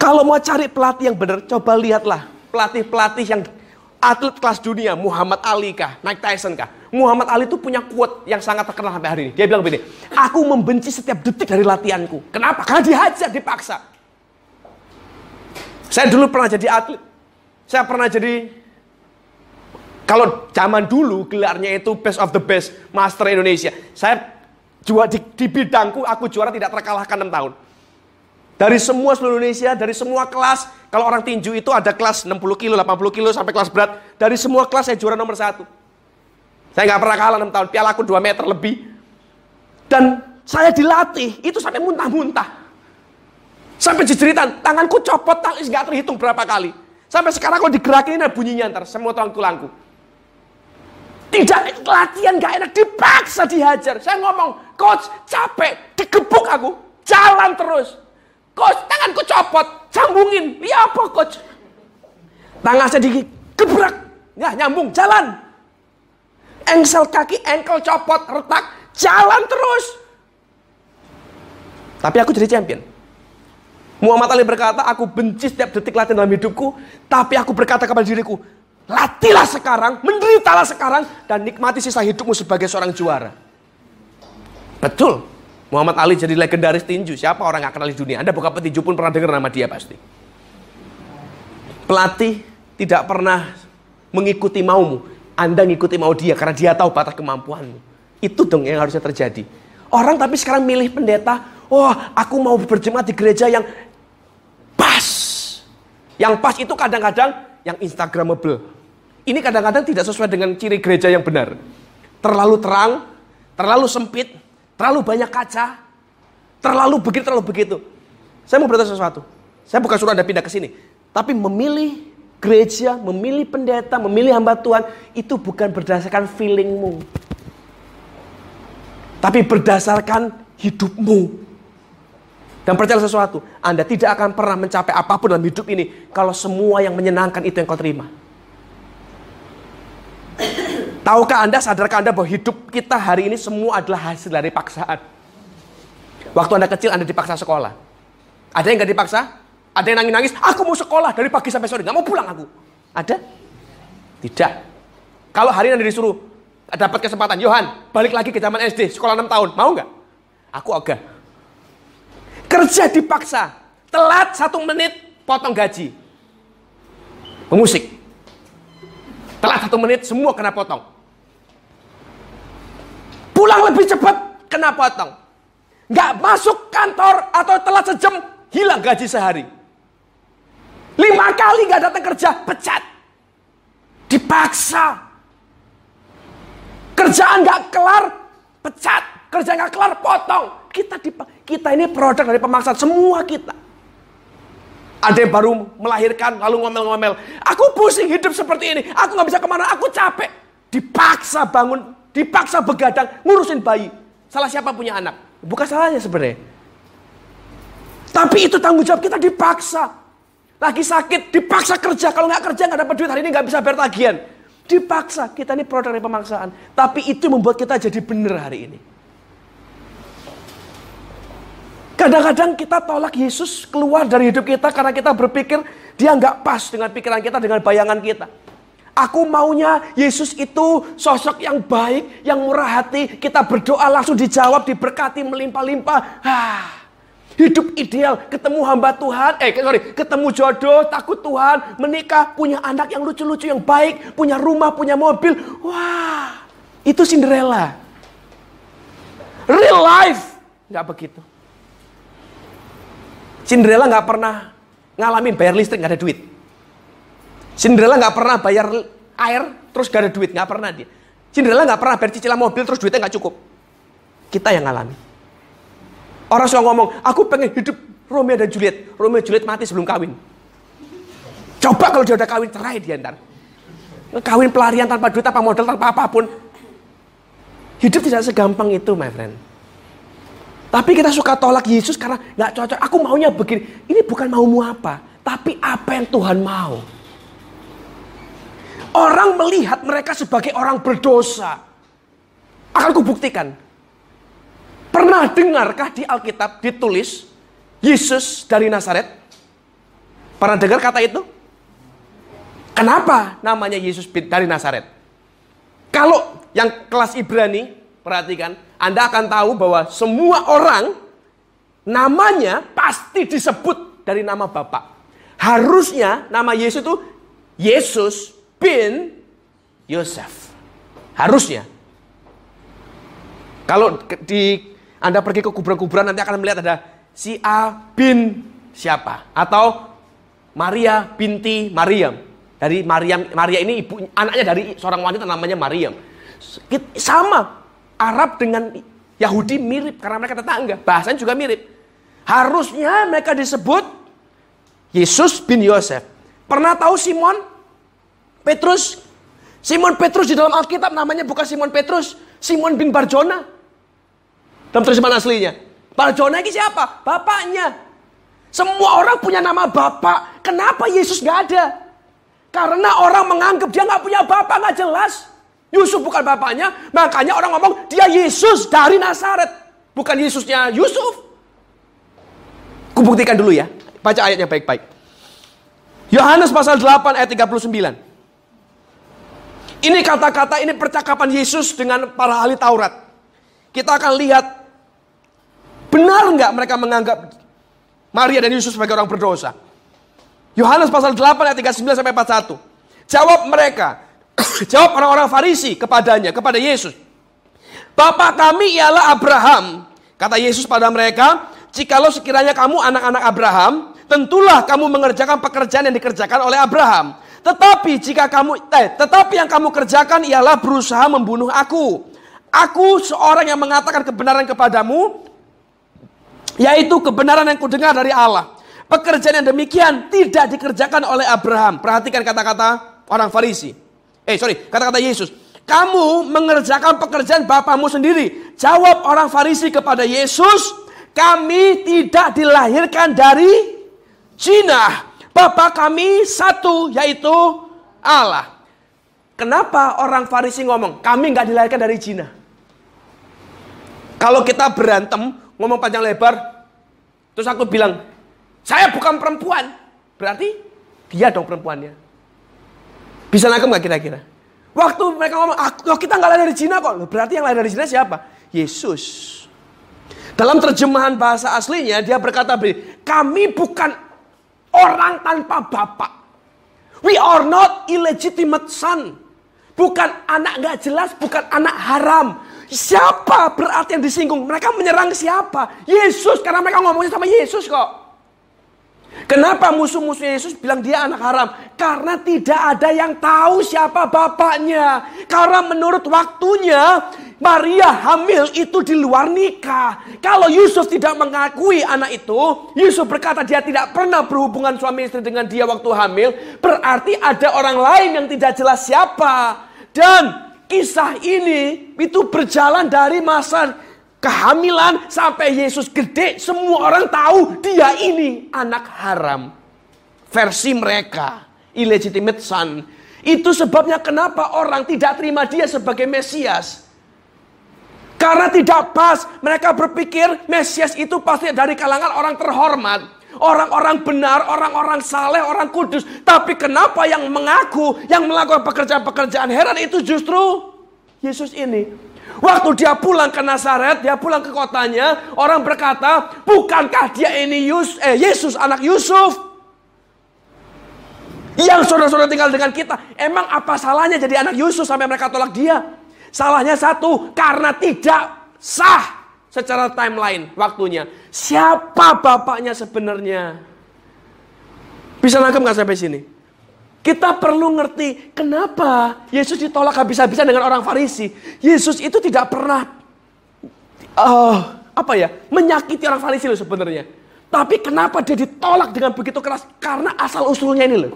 Kalau mau cari pelatih yang benar, coba lihatlah pelatih-pelatih yang atlet kelas dunia, Muhammad Ali kah, Mike Tyson kah. Muhammad Ali itu punya quote yang sangat terkenal sampai hari ini. Dia bilang begini, aku membenci setiap detik dari latihanku. Kenapa? Karena dihajar, dipaksa. Saya dulu pernah jadi atlet. Saya pernah jadi kalau zaman dulu gelarnya itu best of the best, master Indonesia. Saya juara di, di bidangku, aku juara tidak terkalahkan 6 tahun. Dari semua seluruh Indonesia, dari semua kelas, kalau orang tinju itu ada kelas 60 kilo, 80 kilo sampai kelas berat. Dari semua kelas saya juara nomor satu. Saya nggak pernah kalah 6 tahun, piala aku 2 meter lebih. Dan saya dilatih, itu sampai muntah-muntah. Sampai jejeritan, tanganku copot, tangis nggak terhitung berapa kali. Sampai sekarang kalau digerakin ada bunyinya ntar, semua tulang tulangku. Tidak latihan gak enak, dipaksa dihajar. Saya ngomong, coach capek, digebuk aku, jalan terus. Coach, tanganku copot, sambungin. Ya apa, coach? Tangan saya digebrak. Ya, nyambung, jalan. Engsel kaki, engkel copot, retak, jalan terus. Tapi aku jadi champion. Muhammad Ali berkata, aku benci setiap detik latihan dalam hidupku, tapi aku berkata kepada diriku, latihlah sekarang, menderitalah sekarang, dan nikmati sisa hidupmu sebagai seorang juara. Betul. Muhammad Ali jadi legendaris tinju. Siapa orang yang kenal di dunia? Anda bukan petinju pun pernah dengar nama dia pasti. Pelatih tidak pernah mengikuti maumu. Anda ngikuti mau dia karena dia tahu batas kemampuanmu. Itu dong yang harusnya terjadi. Orang tapi sekarang milih pendeta. Wah, oh, aku mau berjemaat di gereja yang pas. Yang pas itu kadang-kadang yang instagramable. Ini kadang-kadang tidak sesuai dengan ciri gereja yang benar. Terlalu terang, terlalu sempit, Terlalu banyak kaca. Terlalu begitu, terlalu begitu. Saya mau bertanya sesuatu. Saya bukan suruh Anda pindah ke sini. Tapi memilih gereja, memilih pendeta, memilih hamba Tuhan. Itu bukan berdasarkan feelingmu. Tapi berdasarkan hidupmu. Dan percaya sesuatu, Anda tidak akan pernah mencapai apa pun dalam hidup ini kalau semua yang menyenangkan itu yang kau terima. Tahukah Anda, sadarkah Anda bahwa hidup kita hari ini semua adalah hasil dari paksaan? Waktu Anda kecil, Anda dipaksa sekolah. Ada yang gak dipaksa? Ada yang nangis-nangis, aku mau sekolah dari pagi sampai sore, gak mau pulang aku. Ada? Tidak. Kalau hari ini Anda disuruh, dapat kesempatan, Yohan, balik lagi ke zaman SD, sekolah 6 tahun, mau nggak? Aku ogah. Kerja dipaksa, telat satu menit, potong gaji. Pemusik. Telat satu menit, semua kena potong. Pulang lebih cepat, kena potong. Gak masuk kantor atau telat sejam, hilang gaji sehari. Lima kali gak datang kerja, pecat. Dipaksa. Kerjaan gak kelar, pecat. Kerja gak kelar, potong. Kita kita ini produk dari pemaksaan semua kita. Ada yang baru melahirkan lalu ngomel-ngomel. Aku pusing hidup seperti ini. Aku gak bisa ke mana. Aku capek. Dipaksa bangun Dipaksa begadang, ngurusin bayi. Salah siapa punya anak? Bukan salahnya sebenarnya. Tapi itu tanggung jawab kita dipaksa. Lagi sakit, dipaksa kerja. Kalau nggak kerja, nggak dapat duit hari ini, nggak bisa bayar. Dipaksa. Kita ini produk dari pemaksaan. Tapi itu membuat kita jadi benar hari ini. Kadang-kadang kita tolak Yesus keluar dari hidup kita karena kita berpikir Dia nggak pas dengan pikiran kita, dengan bayangan kita. Aku maunya Yesus itu sosok yang baik, yang murah hati. Kita berdoa langsung dijawab, diberkati melimpah-limpah. Ah, hidup ideal, ketemu hamba Tuhan, eh sorry, ketemu jodoh, takut Tuhan, menikah, punya anak yang lucu-lucu, yang baik, punya rumah, punya mobil. Wah, itu Cinderella. Real life, nggak begitu. Cinderella nggak pernah ngalamin bayar listrik nggak ada duit. Cinderella nggak pernah bayar air terus gak ada duit, nggak pernah dia. Cinderella nggak pernah bayar cicilan mobil terus duitnya nggak cukup. Kita yang ngalami. Orang suka ngomong, aku pengen hidup Romeo dan Juliet. Romeo dan Juliet mati sebelum kawin. Coba kalau dia udah kawin cerai dia ntar. Kawin pelarian tanpa duit, tanpa modal, tanpa apa pun. Hidup tidak segampang itu, my friend. Tapi kita suka tolak Yesus karena nggak cocok. Aku maunya begini. Ini bukan maumu apa, tapi apa yang Tuhan mau. Orang melihat mereka sebagai orang berdosa. Akan kubuktikan. Pernah dengarkah di Alkitab ditulis Yesus dari Nazaret? Pernah dengar kata itu? Kenapa namanya Yesus dari Nazaret? Kalau yang kelas Ibrani, perhatikan, Anda akan tahu bahwa semua orang namanya pasti disebut dari nama Bapak. Harusnya nama Yesus itu Yesus bin Yosef. Harusnya. Kalau di Anda pergi ke kuburan-kuburan nanti akan melihat ada si A bin siapa atau Maria binti Maryam. Dari Maryam Maria ini ibu anaknya dari seorang wanita namanya Maryam. Sama Arab dengan Yahudi mirip karena mereka tetangga. Bahasanya juga mirip. Harusnya mereka disebut Yesus bin Yosef. Pernah tahu Simon? Petrus. Simon Petrus di dalam Alkitab namanya bukan Simon Petrus, Simon bin Barjona. Dalam terjemahan aslinya. Barjona ini siapa? Bapaknya. Semua orang punya nama bapak. Kenapa Yesus nggak ada? Karena orang menganggap dia nggak punya bapak, nggak jelas. Yusuf bukan bapaknya, makanya orang ngomong dia Yesus dari Nazaret. Bukan Yesusnya Yusuf. Kubuktikan dulu ya. Baca ayatnya baik-baik. Yohanes pasal 8 ayat 39. Ini kata-kata, ini percakapan Yesus dengan para ahli Taurat. Kita akan lihat benar nggak mereka menganggap Maria dan Yesus sebagai orang berdosa. Yohanes pasal 8 ayat 39 sampai 41. Jawab mereka, jawab orang-orang Farisi kepadanya, kepada Yesus. Bapak kami ialah Abraham. Kata Yesus pada mereka, jikalau sekiranya kamu anak-anak Abraham, tentulah kamu mengerjakan pekerjaan yang dikerjakan oleh Abraham. Tetapi jika kamu eh, tetapi yang kamu kerjakan ialah berusaha membunuh aku. Aku seorang yang mengatakan kebenaran kepadamu yaitu kebenaran yang kudengar dari Allah. Pekerjaan yang demikian tidak dikerjakan oleh Abraham. Perhatikan kata-kata orang Farisi. Eh sorry, kata-kata Yesus. Kamu mengerjakan pekerjaan bapamu sendiri. Jawab orang Farisi kepada Yesus, kami tidak dilahirkan dari Cina. Bapak kami satu yaitu Allah. Kenapa orang Farisi ngomong kami nggak dilahirkan dari Cina? Kalau kita berantem ngomong panjang lebar, terus aku bilang saya bukan perempuan, berarti dia dong perempuannya. Bisa nangkep nggak kira-kira? Waktu mereka ngomong, oh, kita nggak lahir dari Cina kok, berarti yang lahir dari Cina siapa? Yesus. Dalam terjemahan bahasa aslinya dia berkata, kami bukan Orang tanpa bapak. We are not illegitimate son. Bukan anak gak jelas, bukan anak haram. Siapa berarti yang disinggung? Mereka menyerang siapa? Yesus, karena mereka ngomongnya sama Yesus kok. Kenapa musuh-musuh Yesus bilang dia anak haram? Karena tidak ada yang tahu siapa bapaknya. Karena menurut waktunya Maria hamil itu di luar nikah. Kalau Yusuf tidak mengakui anak itu, Yusuf berkata dia tidak pernah berhubungan suami istri dengan dia waktu hamil, berarti ada orang lain yang tidak jelas siapa. Dan kisah ini itu berjalan dari masa kehamilan sampai Yesus gede, semua orang tahu dia ini anak haram. Versi mereka, illegitimate son. Itu sebabnya kenapa orang tidak terima dia sebagai Mesias. Karena tidak pas, mereka berpikir Mesias itu pasti dari kalangan orang terhormat. Orang-orang benar, orang-orang saleh, orang kudus. Tapi kenapa yang mengaku, yang melakukan pekerjaan-pekerjaan heran itu justru Yesus ini. Waktu dia pulang ke Nazaret, dia pulang ke kotanya, orang berkata, bukankah dia ini Yus, eh, Yesus anak Yusuf? Yang saudara-saudara tinggal dengan kita, emang apa salahnya jadi anak Yusuf sampai mereka tolak dia? Salahnya satu, karena tidak sah secara timeline waktunya. Siapa bapaknya sebenarnya? Bisa nangkep nggak sampai sini? Kita perlu ngerti kenapa Yesus ditolak habis-habisan dengan orang Farisi. Yesus itu tidak pernah uh, apa ya menyakiti orang Farisi loh sebenarnya. Tapi kenapa dia ditolak dengan begitu keras? Karena asal usulnya ini loh.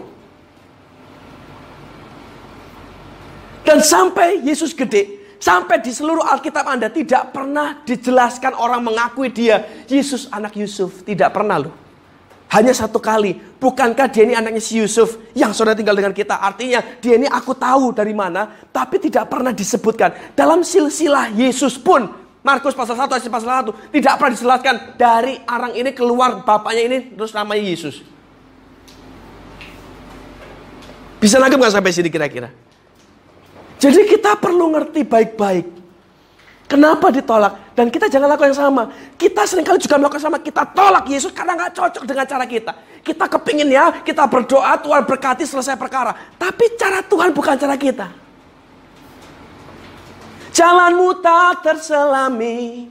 Dan sampai Yesus gede, Sampai di seluruh Alkitab Anda tidak pernah dijelaskan orang mengakui dia Yesus anak Yusuf. Tidak pernah loh. Hanya satu kali. Bukankah dia ini anaknya si Yusuf yang saudara tinggal dengan kita. Artinya dia ini aku tahu dari mana. Tapi tidak pernah disebutkan. Dalam silsilah Yesus pun. Markus pasal 1 ayat pasal 1. Tidak pernah dijelaskan dari orang ini keluar bapaknya ini terus namanya Yesus. Bisa nangkep nggak sampai sini kira-kira? Jadi kita perlu ngerti baik-baik. Kenapa ditolak? Dan kita jangan lakukan yang sama. Kita sering kali juga melakukan sama. Kita tolak Yesus karena nggak cocok dengan cara kita. Kita kepingin ya, kita berdoa, Tuhan berkati selesai perkara. Tapi cara Tuhan bukan cara kita. Jalanmu tak terselami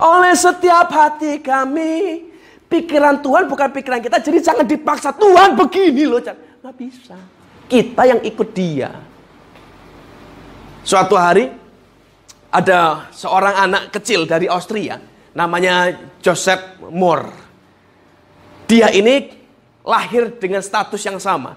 oleh setiap hati kami. Pikiran Tuhan bukan pikiran kita. Jadi jangan dipaksa. Tuhan begini loh. Nggak bisa. Kita yang ikut dia. Suatu hari ada seorang anak kecil dari Austria namanya Joseph Moore. Dia ini lahir dengan status yang sama.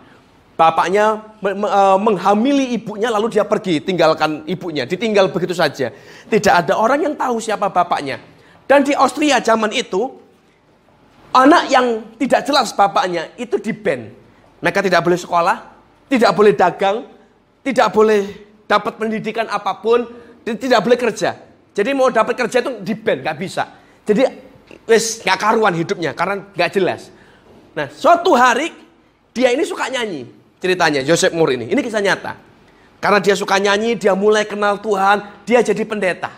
Bapaknya e, menghamili ibunya lalu dia pergi tinggalkan ibunya, ditinggal begitu saja. Tidak ada orang yang tahu siapa bapaknya. Dan di Austria zaman itu anak yang tidak jelas bapaknya itu di ban. Mereka tidak boleh sekolah, tidak boleh dagang, tidak boleh dapat pendidikan apa pun, tidak boleh kerja. Jadi mau dapat kerja itu di band, nggak bisa. Jadi wes nggak karuan hidupnya karena nggak jelas. Nah, suatu hari dia ini suka nyanyi. Ceritanya Joseph Moore ini, ini kisah nyata. Karena dia suka nyanyi, dia mulai kenal Tuhan, dia jadi pendeta.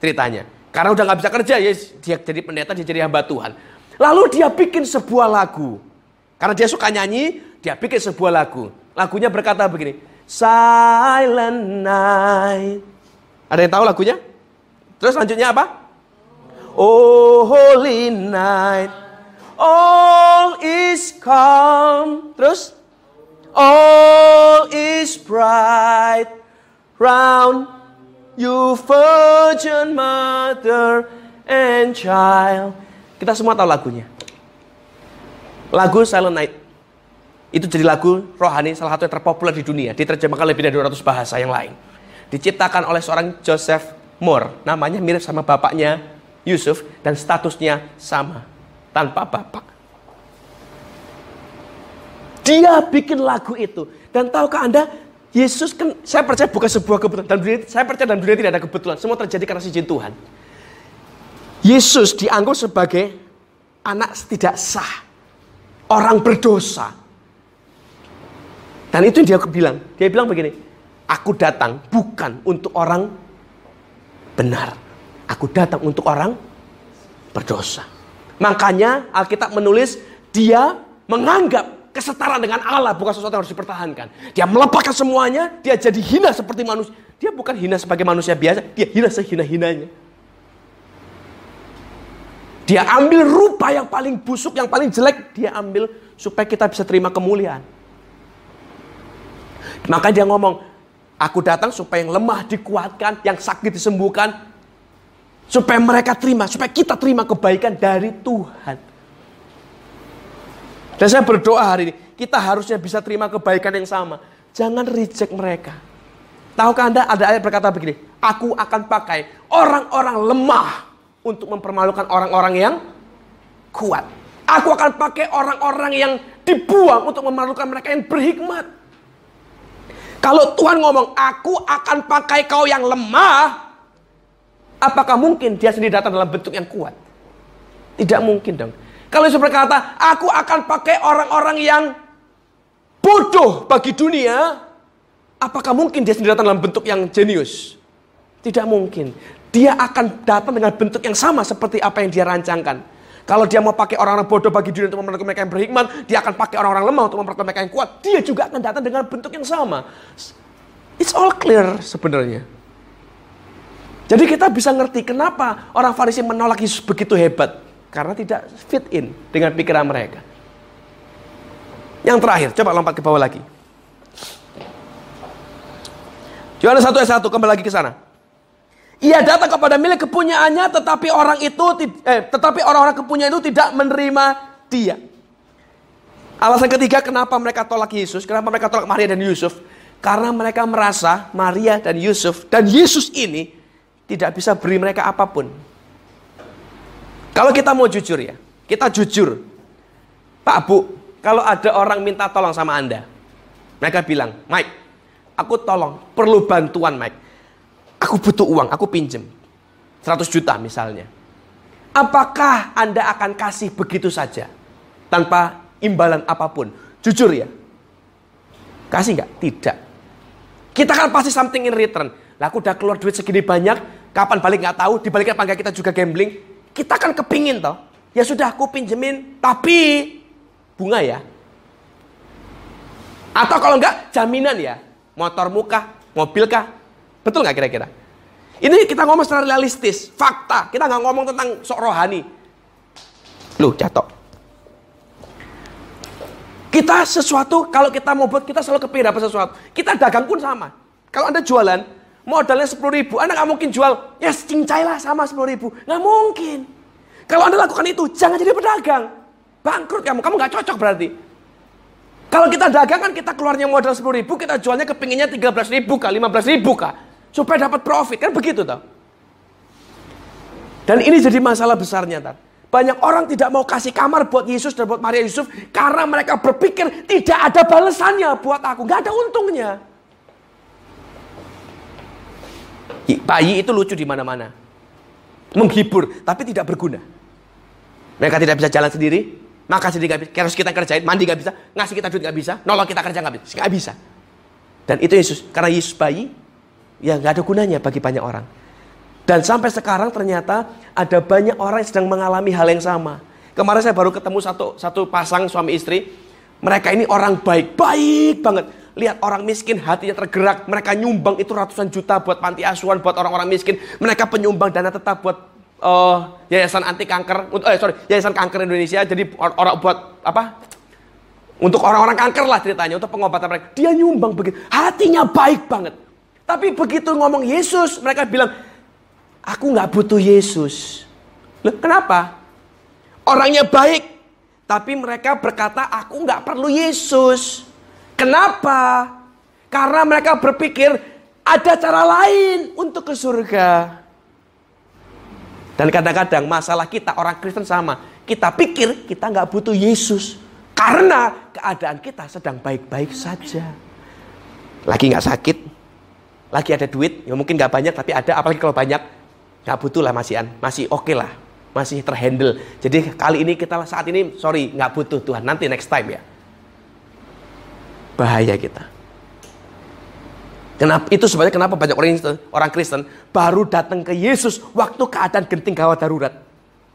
Ceritanya. Karena udah nggak bisa kerja, ya dia jadi pendeta, dia jadi hamba Tuhan. Lalu dia bikin sebuah lagu. Karena dia suka nyanyi, dia bikin sebuah lagu. Lagunya berkata begini, Silent Night. Ada yang tahu lagunya? Terus selanjutnya apa? Oh holy night. All is calm. Terus? All is bright. Round you virgin mother and child. Kita semua tahu lagunya. Lagu Silent Night. Itu jadi lagu rohani salah satu yang terpopuler di dunia. Diterjemahkan lebih dari 200 bahasa yang lain. Diciptakan oleh seorang Joseph Moore. Namanya mirip sama bapaknya Yusuf dan statusnya sama. Tanpa bapak. Dia bikin lagu itu. Dan tahukah Anda, Yesus kan, saya percaya bukan sebuah kebetulan. Dan dunia, saya percaya dalam dunia tidak ada kebetulan. Semua terjadi karena izin Tuhan. Yesus dianggap sebagai anak tidak sah. Orang berdosa. Dan itu dia bilang, dia bilang begini, aku datang bukan untuk orang benar. Aku datang untuk orang berdosa. Makanya Alkitab menulis dia menganggap kesetaraan dengan Allah bukan sesuatu yang harus dipertahankan. Dia melepaskan semuanya, dia jadi hina seperti manusia. Dia bukan hina sebagai manusia biasa, dia hina sehina-hinanya. Dia ambil rupa yang paling busuk, yang paling jelek, dia ambil supaya kita bisa terima kemuliaan. Maka dia ngomong, aku datang supaya yang lemah dikuatkan, yang sakit disembuhkan, supaya mereka terima, supaya kita terima kebaikan dari Tuhan. Dan saya berdoa hari ini, kita harusnya bisa terima kebaikan yang sama. Jangan reject mereka. Tahukah Anda ada ayat berkata begini, aku akan pakai orang-orang lemah untuk mempermalukan orang-orang yang kuat. Aku akan pakai orang-orang yang dibuang untuk memalukan mereka yang berhikmat. Kalau Tuhan ngomong, aku akan pakai kau yang lemah, apakah mungkin dia sendiri datang dalam bentuk yang kuat? Tidak mungkin dong. Kalau Yesus berkata, aku akan pakai orang-orang yang bodoh bagi dunia, apakah mungkin dia sendiri datang dalam bentuk yang jenius? Tidak mungkin. Dia akan datang dengan bentuk yang sama seperti apa yang dia rancangkan. Kalau dia mau pakai orang-orang bodoh bagi dunia untuk memperlakukan mereka yang berhikmat, dia akan pakai orang-orang lemah untuk memperlakukan mereka yang kuat. Dia juga akan datang dengan bentuk yang sama. It's all clear sebenarnya. Jadi kita bisa ngerti kenapa orang Farisi menolak Yesus begitu hebat. Karena tidak fit in dengan pikiran mereka. Yang terakhir, coba lompat ke bawah lagi. Yohanes 1 ayat 1, kembali lagi ke sana. Ia datang kepada milik kepunyaannya, tetapi orang itu, eh, tetapi orang-orang kepunyaan itu tidak menerima dia. Alasan ketiga kenapa mereka tolak Yesus, kenapa mereka tolak Maria dan Yusuf, karena mereka merasa Maria dan Yusuf dan Yesus ini tidak bisa beri mereka apa pun. Kalau kita mau jujur ya, kita jujur. Pak Bu, kalau ada orang minta tolong sama Anda, mereka bilang, Mike, aku tolong, perlu bantuan Mike. Aku butuh uang, aku pinjem. 100 juta misalnya. Apakah Anda akan kasih begitu saja? Tanpa imbalan apa pun. Jujur ya. Kasih nggak? Tidak. Kita kan pasti something in return. Lah aku udah keluar duit segini banyak, kapan balik nggak tahu, dibalik apa kita juga gambling. Kita kan kepingin toh. Ya sudah aku pinjemin, tapi bunga ya. Atau kalau enggak jaminan ya. Motor muka, mobil kah, Betul nggak kira-kira? Ini kita ngomong secara realistis, fakta. Kita nggak ngomong tentang sok rohani. Lu jatuh. Kita sesuatu, kalau kita mau buat, kita selalu kepingin dapat sesuatu. Kita dagang pun sama. Kalau Anda jualan, modalnya 10 ribu, Anda nggak mungkin jual, ya yes, cincailah sama 10 ribu. Nggak mungkin. Kalau Anda lakukan itu, jangan jadi pedagang. Bangkrut kamu, kamu nggak cocok berarti. Kalau kita dagang kan kita keluarnya modal 10 ribu, kita jualnya kepinginnya 13 ribu kah, 15 ribu kah supaya dapat profit kan begitu tau dan ini jadi masalah besarnya tar. banyak orang tidak mau kasih kamar buat Yesus dan buat Maria Yusuf karena mereka berpikir tidak ada balasannya buat aku nggak ada untungnya. Bayi itu lucu di mana-mana. Menghibur tapi tidak berguna. Mereka tidak bisa jalan sendiri maka sendiri nggak bisa harus kita kerjain mandi nggak bisa ngasih kita duit nggak bisa nolong kita kerja nggak bisa nggak bisa. Dan itu Yesus karena Yesus bayi ya nggak ada gunanya bagi banyak orang. Dan sampai sekarang ternyata ada banyak orang yang sedang mengalami hal yang sama. Kemarin saya baru ketemu satu satu pasang suami istri. Mereka ini orang baik, baik banget. Lihat orang miskin hatinya tergerak. Mereka nyumbang itu ratusan juta buat panti asuhan, buat orang-orang miskin. Mereka penyumbang dana tetap buat uh, yayasan anti kanker. Eh sorry, yayasan kanker Indonesia. Jadi orang buat apa? Untuk orang-orang kanker lah ceritanya, untuk pengobatan mereka. Dia nyumbang begitu. Hatinya baik banget. Tapi begitu ngomong Yesus, mereka bilang, aku nggak butuh Yesus. Loh, kenapa? Orangnya baik, tapi mereka berkata, aku nggak perlu Yesus. Kenapa? Karena mereka berpikir ada cara lain untuk ke surga. Dan kadang-kadang masalah kita orang Kristen sama. Kita pikir kita nggak butuh Yesus. Karena keadaan kita sedang baik-baik saja. Lagi nggak sakit, lagi ada duit, ya mungkin nggak banyak tapi ada, apalagi kalau banyak nggak butuh lah masih masih oke okay lah, masih terhandle. Jadi kali ini kita saat ini sorry nggak butuh Tuhan, nanti next time ya. Bahaya kita. Kenapa itu sebenarnya kenapa banyak orang orang Kristen baru datang ke Yesus waktu keadaan genting gawat darurat.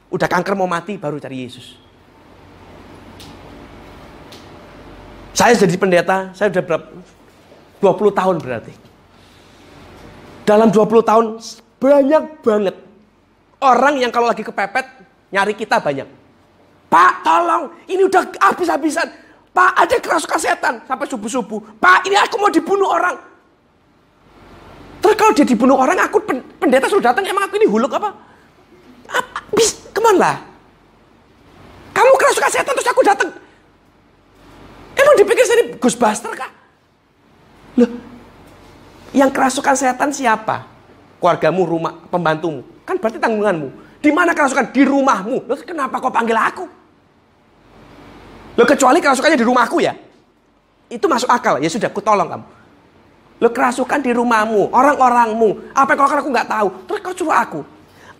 Udah kanker mau mati baru cari Yesus. Saya jadi pendeta, saya udah berapa 20 tahun berarti. Dalam 20 tahun banyak banget orang yang kalau lagi kepepet nyari kita banyak. Pak tolong ini udah habis-habisan. Pak ada kerasukan setan sampai subuh-subuh. Pak ini aku mau dibunuh orang. Terus kalau dia dibunuh orang aku pendeta sudah datang emang aku ini huluk apa? Bis ke mana lah? Kamu kerasukan setan terus aku datang. Emang dipikir ini Ghostbuster kah? Loh, yang kerasukan setan siapa? Keluargamu, rumah, pembantumu. Kan berarti tanggunganmu. Di mana kerasukan? Di rumahmu. Loh, kenapa kau panggil aku? Loh, kecuali kerasukannya di rumahku ya. Itu masuk akal. Ya sudah, aku tolong kamu. Loh, kerasukan di rumahmu, orang-orangmu. Apa yang kau lakukan aku nggak tahu. Terus kau suruh aku.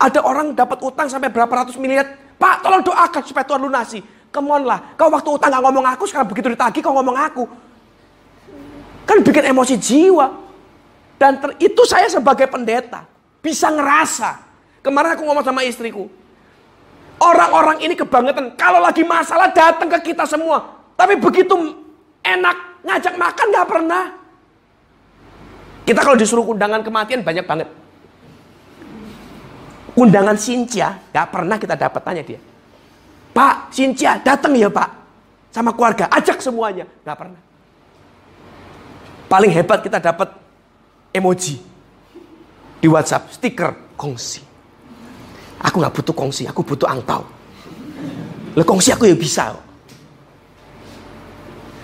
Ada orang dapat utang sampai berapa ratus miliar Pak, tolong doakan supaya Tuhan lunasi. Come on lah. Kau waktu utang gak ngomong aku, sekarang begitu ditagih kau ngomong aku. Kan bikin emosi jiwa. Dan ter- itu saya sebagai pendeta. Bisa ngerasa. Kemarin aku ngomong sama istriku. Orang-orang ini kebangetan. Kalau lagi masalah datang ke kita semua. Tapi begitu enak ngajak makan gak pernah. Kita kalau disuruh undangan kematian banyak banget. Undangan Sincia gak pernah kita dapat tanya dia. Pak, Sincia datang ya pak. Sama keluarga, ajak semuanya. Gak pernah. Paling hebat kita dapat emoji. Di WhatsApp, stiker, kongsi. Aku gak butuh kongsi, aku butuh angpau. Lah kongsi aku ya bisa.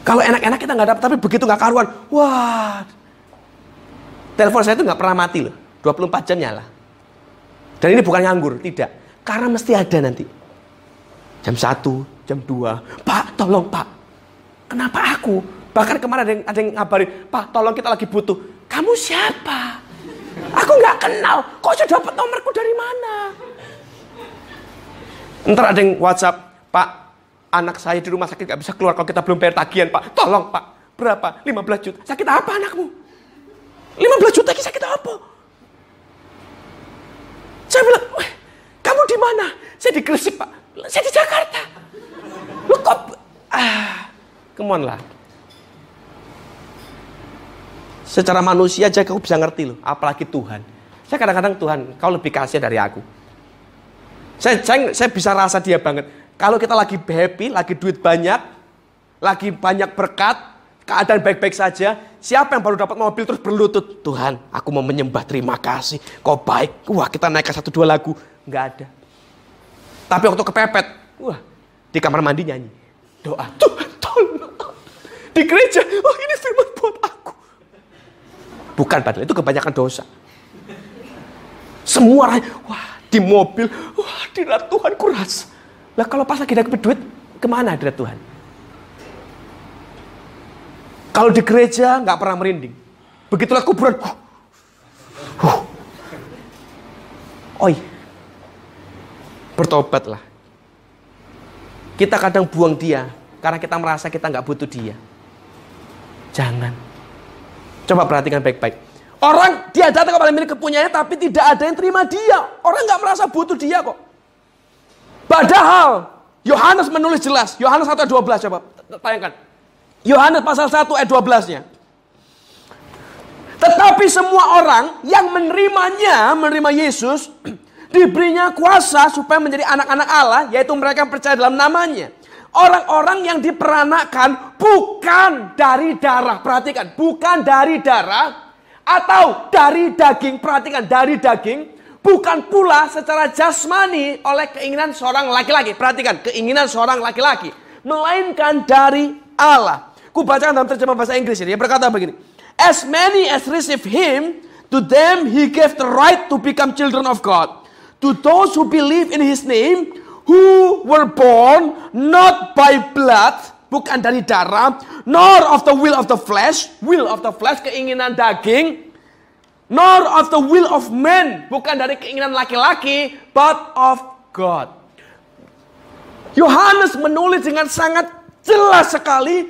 Kalau enak-enak kita nggak dapat, tapi begitu nggak karuan, wah. Telepon saya itu nggak pernah mati loh, 24 jam nyala. Dan ini bukan nganggur, tidak. Karena mesti ada nanti. Jam 1, jam 2. Pak, tolong pak. Kenapa aku? Bahkan kemarin ada yang, ada yang ngabarin, Pak tolong kita lagi butuh. Kamu siapa? Aku nggak kenal. Kok sudah dapat nomorku dari mana? Ntar ada yang WhatsApp, Pak, anak saya di rumah sakit nggak bisa keluar kalau kita belum bayar tagihan, Pak. Tolong, Pak. Berapa? 15 juta. Sakit apa anakmu? 15 juta ini sakit apa? Saya bilang, kamu di mana? Saya di Gresik, Pak. Saya di Jakarta. Lu kok... Ah, come on lah. Secara manusia aja kau bisa ngerti loh, apalagi Tuhan. Saya kadang-kadang Tuhan, kau lebih kasih dari aku. Saya, saya, saya bisa rasa dia banget. Kalau kita lagi happy, lagi duit banyak, lagi banyak berkat, keadaan baik-baik saja, siapa yang baru dapat mobil terus berlutut? Tuhan, aku mau menyembah, terima kasih. Kau baik. Wah, kita naik ke satu dua lagu. Nggak ada. Tapi waktu kepepet, wah, di kamar mandi nyanyi. Doa, Tuhan tolong. Di gereja, oh ini firman buat aku. Bukan padahal itu kebanyakan dosa. Semua orang, wah di mobil, wah dirat Tuhan kuras. Lah kalau pas lagi dapet duit, ke mana dirat Tuhan? Kalau di gereja nggak pernah merinding. Begitulah kuburan. Huh. Huh. Oi, bertobatlah. Kita kadang buang dia karena kita merasa kita nggak butuh dia. Jangan. Coba perhatikan baik-baik. Orang dia datang kepada milik kepunyanya tapi tidak ada yang terima dia. Orang nggak merasa butuh dia kok. Padahal Yohanes menulis jelas. Yohanes 1 ayat 12 coba tayangkan. Yohanes pasal 1 ayat 12-nya. Tetapi semua orang yang menerimanya, menerima Yesus, diberinya kuasa supaya menjadi anak-anak Allah, yaitu mereka yang percaya dalam namanya. Orang-orang yang diperanakan bukan dari darah, perhatikan, bukan dari darah atau dari daging, perhatikan, dari daging, bukan pula secara jasmani oleh keinginan seorang laki-laki. Perhatikan, keinginan seorang laki-laki, melainkan dari Allah. Ku bacakan dalam terjemah bahasa Inggris ini. Dia berkata begini. As many as receive him, to them he gave the right to become children of God. To those who believe in his name, who were born not by blood, bukan dari darah, nor of the will of the flesh, will of the flesh, keinginan daging, nor of the will of men, bukan dari keinginan laki-laki, but of God. Yohanes menulis dengan sangat jelas sekali,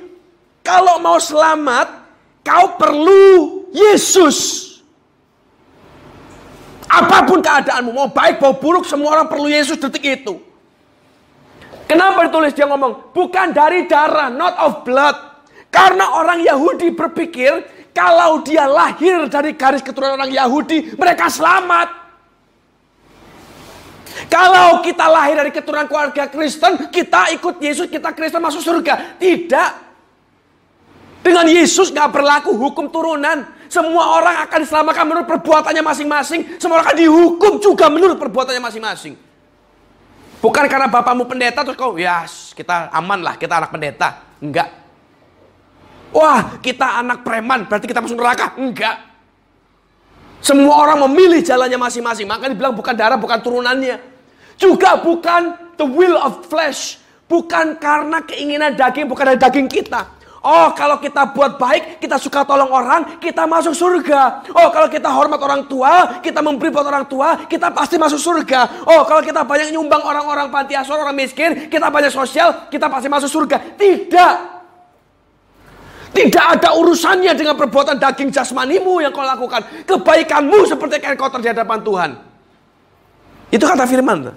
kalau mau selamat, kau perlu Yesus. Apa pun keadaanmu, mau baik, mau buruk, semua orang perlu Yesus detik itu. Kenapa ditulis dia ngomong? Bukan dari darah, not of blood. Karena orang Yahudi berpikir, kalau dia lahir dari garis keturunan orang Yahudi, mereka selamat. Kalau kita lahir dari keturunan keluarga Kristen, kita ikut Yesus, kita Kristen masuk surga. Tidak. Dengan Yesus nggak berlaku hukum turunan. Semua orang akan diselamatkan menurut perbuatannya masing-masing. Semua orang akan dihukum juga menurut perbuatannya masing-masing. Bukan karena bapakmu pendeta terus kau, ya kita aman lah, kita anak pendeta. Enggak. Wah, kita anak preman, berarti kita masuk neraka. Enggak. Semua orang memilih jalannya masing-masing. Maka dibilang bukan darah, bukan turunannya. Juga bukan the will of flesh. Bukan karena keinginan daging, bukan dari daging kita. Oh, kalau kita buat baik, kita suka tolong orang, kita masuk surga. Oh, kalau kita hormat orang tua, kita memberi buat orang tua, kita pasti masuk surga. Oh, kalau kita banyak nyumbang orang-orang panti asuhan, orang miskin, kita banyak sosial, kita pasti masuk surga. Tidak. Tidak ada urusannya dengan perbuatan daging jasmanimu yang kau lakukan. Kebaikanmu seperti kain kotor di hadapan Tuhan. Itu kata firman.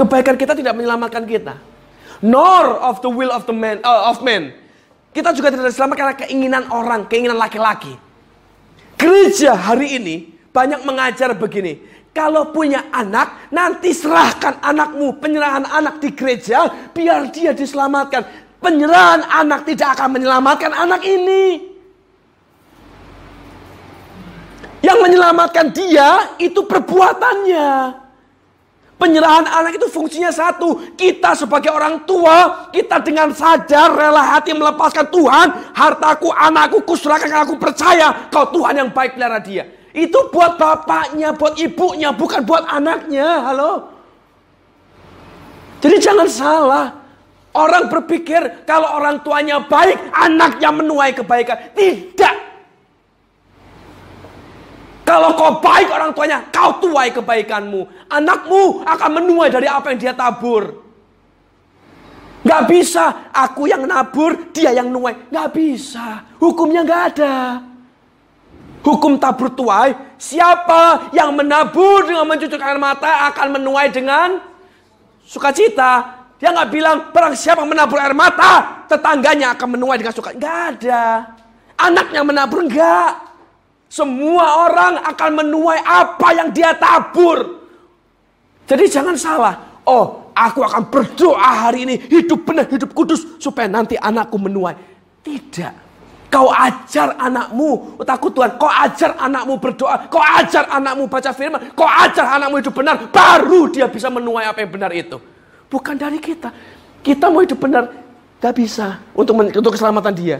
Kebaikan kita tidak menyelamatkan kita nor of the will of the man uh, of man. Kita juga tidak diselamatkan karena keinginan orang, keinginan laki-laki. Gereja hari ini banyak mengajar begini. Kalau punya anak, nanti serahkan anakmu. Penyerahan anak di gereja, biar dia diselamatkan. Penyerahan anak tidak akan menyelamatkan anak ini. Yang menyelamatkan dia itu perbuatannya. Penyerahan anak itu fungsinya satu. Kita sebagai orang tua, kita dengan sadar rela hati melepaskan Tuhan. Hartaku, anakku, kuserahkan aku percaya kau Tuhan yang baik pelihara dia. Itu buat bapaknya, buat ibunya, bukan buat anaknya. Halo? Jadi jangan salah. Orang berpikir kalau orang tuanya baik, anaknya menuai kebaikan. Tidak. Kalau kau baik orang tuanya, kau tuai kebaikanmu. Anakmu akan menuai dari apa yang dia tabur. Gak bisa, aku yang nabur, dia yang nuai. Gak bisa, hukumnya gak ada. Hukum tabur tuai, siapa yang menabur dengan mencucurkan air mata akan menuai dengan sukacita. Dia nggak bilang, perang siapa yang menabur air mata, tetangganya akan menuai dengan sukacita. Gak ada. Anak yang menabur, enggak. Semua orang akan menuai apa yang dia tabur. Jadi jangan salah. Oh, aku akan berdoa hari ini hidup benar, hidup kudus supaya nanti anakku menuai. Tidak. Kau ajar anakmu takut Tuhan. Kau ajar anakmu berdoa. Kau ajar anakmu baca firman. Kau ajar anakmu hidup benar. Baru dia bisa menuai apa yang benar itu. Bukan dari kita. Kita mau hidup benar. Gak bisa untuk, untuk keselamatan dia.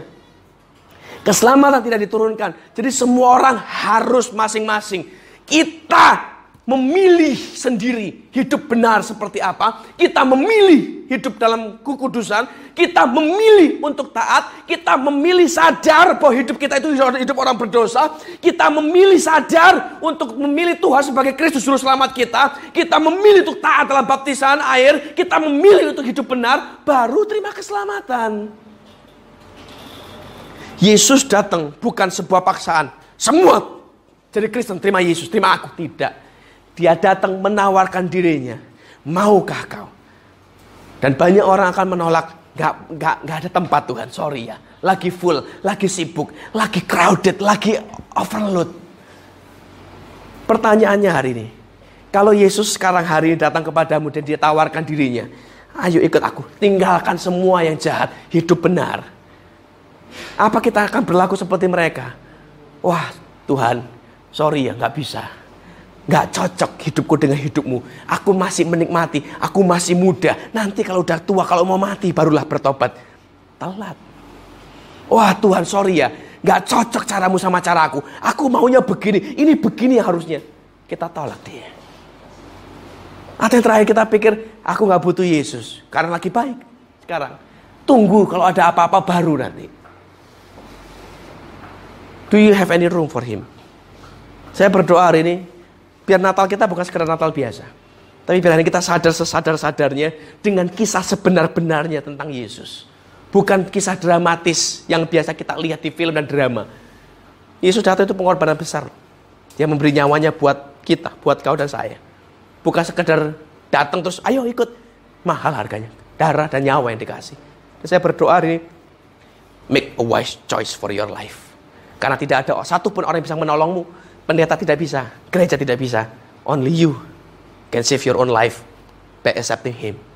Keselamatan tidak diturunkan. Jadi semua orang harus masing-masing. Kita memilih sendiri hidup benar seperti apa. Kita memilih hidup dalam kekudusan. Kita memilih untuk taat. Kita memilih sadar bahwa hidup kita itu hidup orang berdosa. Kita memilih sadar untuk memilih Tuhan sebagai Kristus Juru Selamat kita. Kita memilih untuk taat dalam baptisan air. Kita memilih untuk hidup benar. Baru terima keselamatan. Yesus datang bukan sebuah paksaan. Semua jadi Kristen terima Yesus, terima aku. Tidak. Dia datang menawarkan dirinya. Maukah kau? Dan banyak orang akan menolak. Gak, gak, gak ada tempat Tuhan, sorry ya. Lagi full, lagi sibuk, lagi crowded, lagi overload. Pertanyaannya hari ini. Kalau Yesus sekarang hari ini datang kepadamu dan dia tawarkan dirinya. Ayo ikut aku, tinggalkan semua yang jahat, hidup benar apa kita akan berlaku seperti mereka? Wah Tuhan, sorry ya nggak bisa. Nggak cocok hidupku dengan hidupmu. Aku masih menikmati, aku masih muda. Nanti kalau udah tua, kalau mau mati barulah bertobat. Telat. Wah Tuhan sorry ya, nggak cocok caramu sama caraku. Aku maunya begini, ini begini harusnya. Kita tolak dia. Atau yang terakhir kita pikir, aku nggak butuh Yesus. Karena lagi baik sekarang. Tunggu kalau ada apa-apa baru nanti. Do you have any room for him? Saya berdoa hari ini, biar Natal kita bukan sekedar Natal biasa. Tapi biar kita sadar sesadar-sadarnya dengan kisah sebenar-benarnya tentang Yesus. Bukan kisah dramatis yang biasa kita lihat di film dan drama. Yesus datang itu pengorbanan besar. Dia memberi nyawanya buat kita, buat kau dan saya. Bukan sekedar datang terus, ayo ikut. Mahal harganya. Darah dan nyawa yang dikasih. Dan saya berdoa hari ini, make a wise choice for your life. Karena tidak ada satupun orang yang bisa menolongmu. Pendeta tidak bisa, gereja tidak bisa. Only you can save your own life by accepting Him.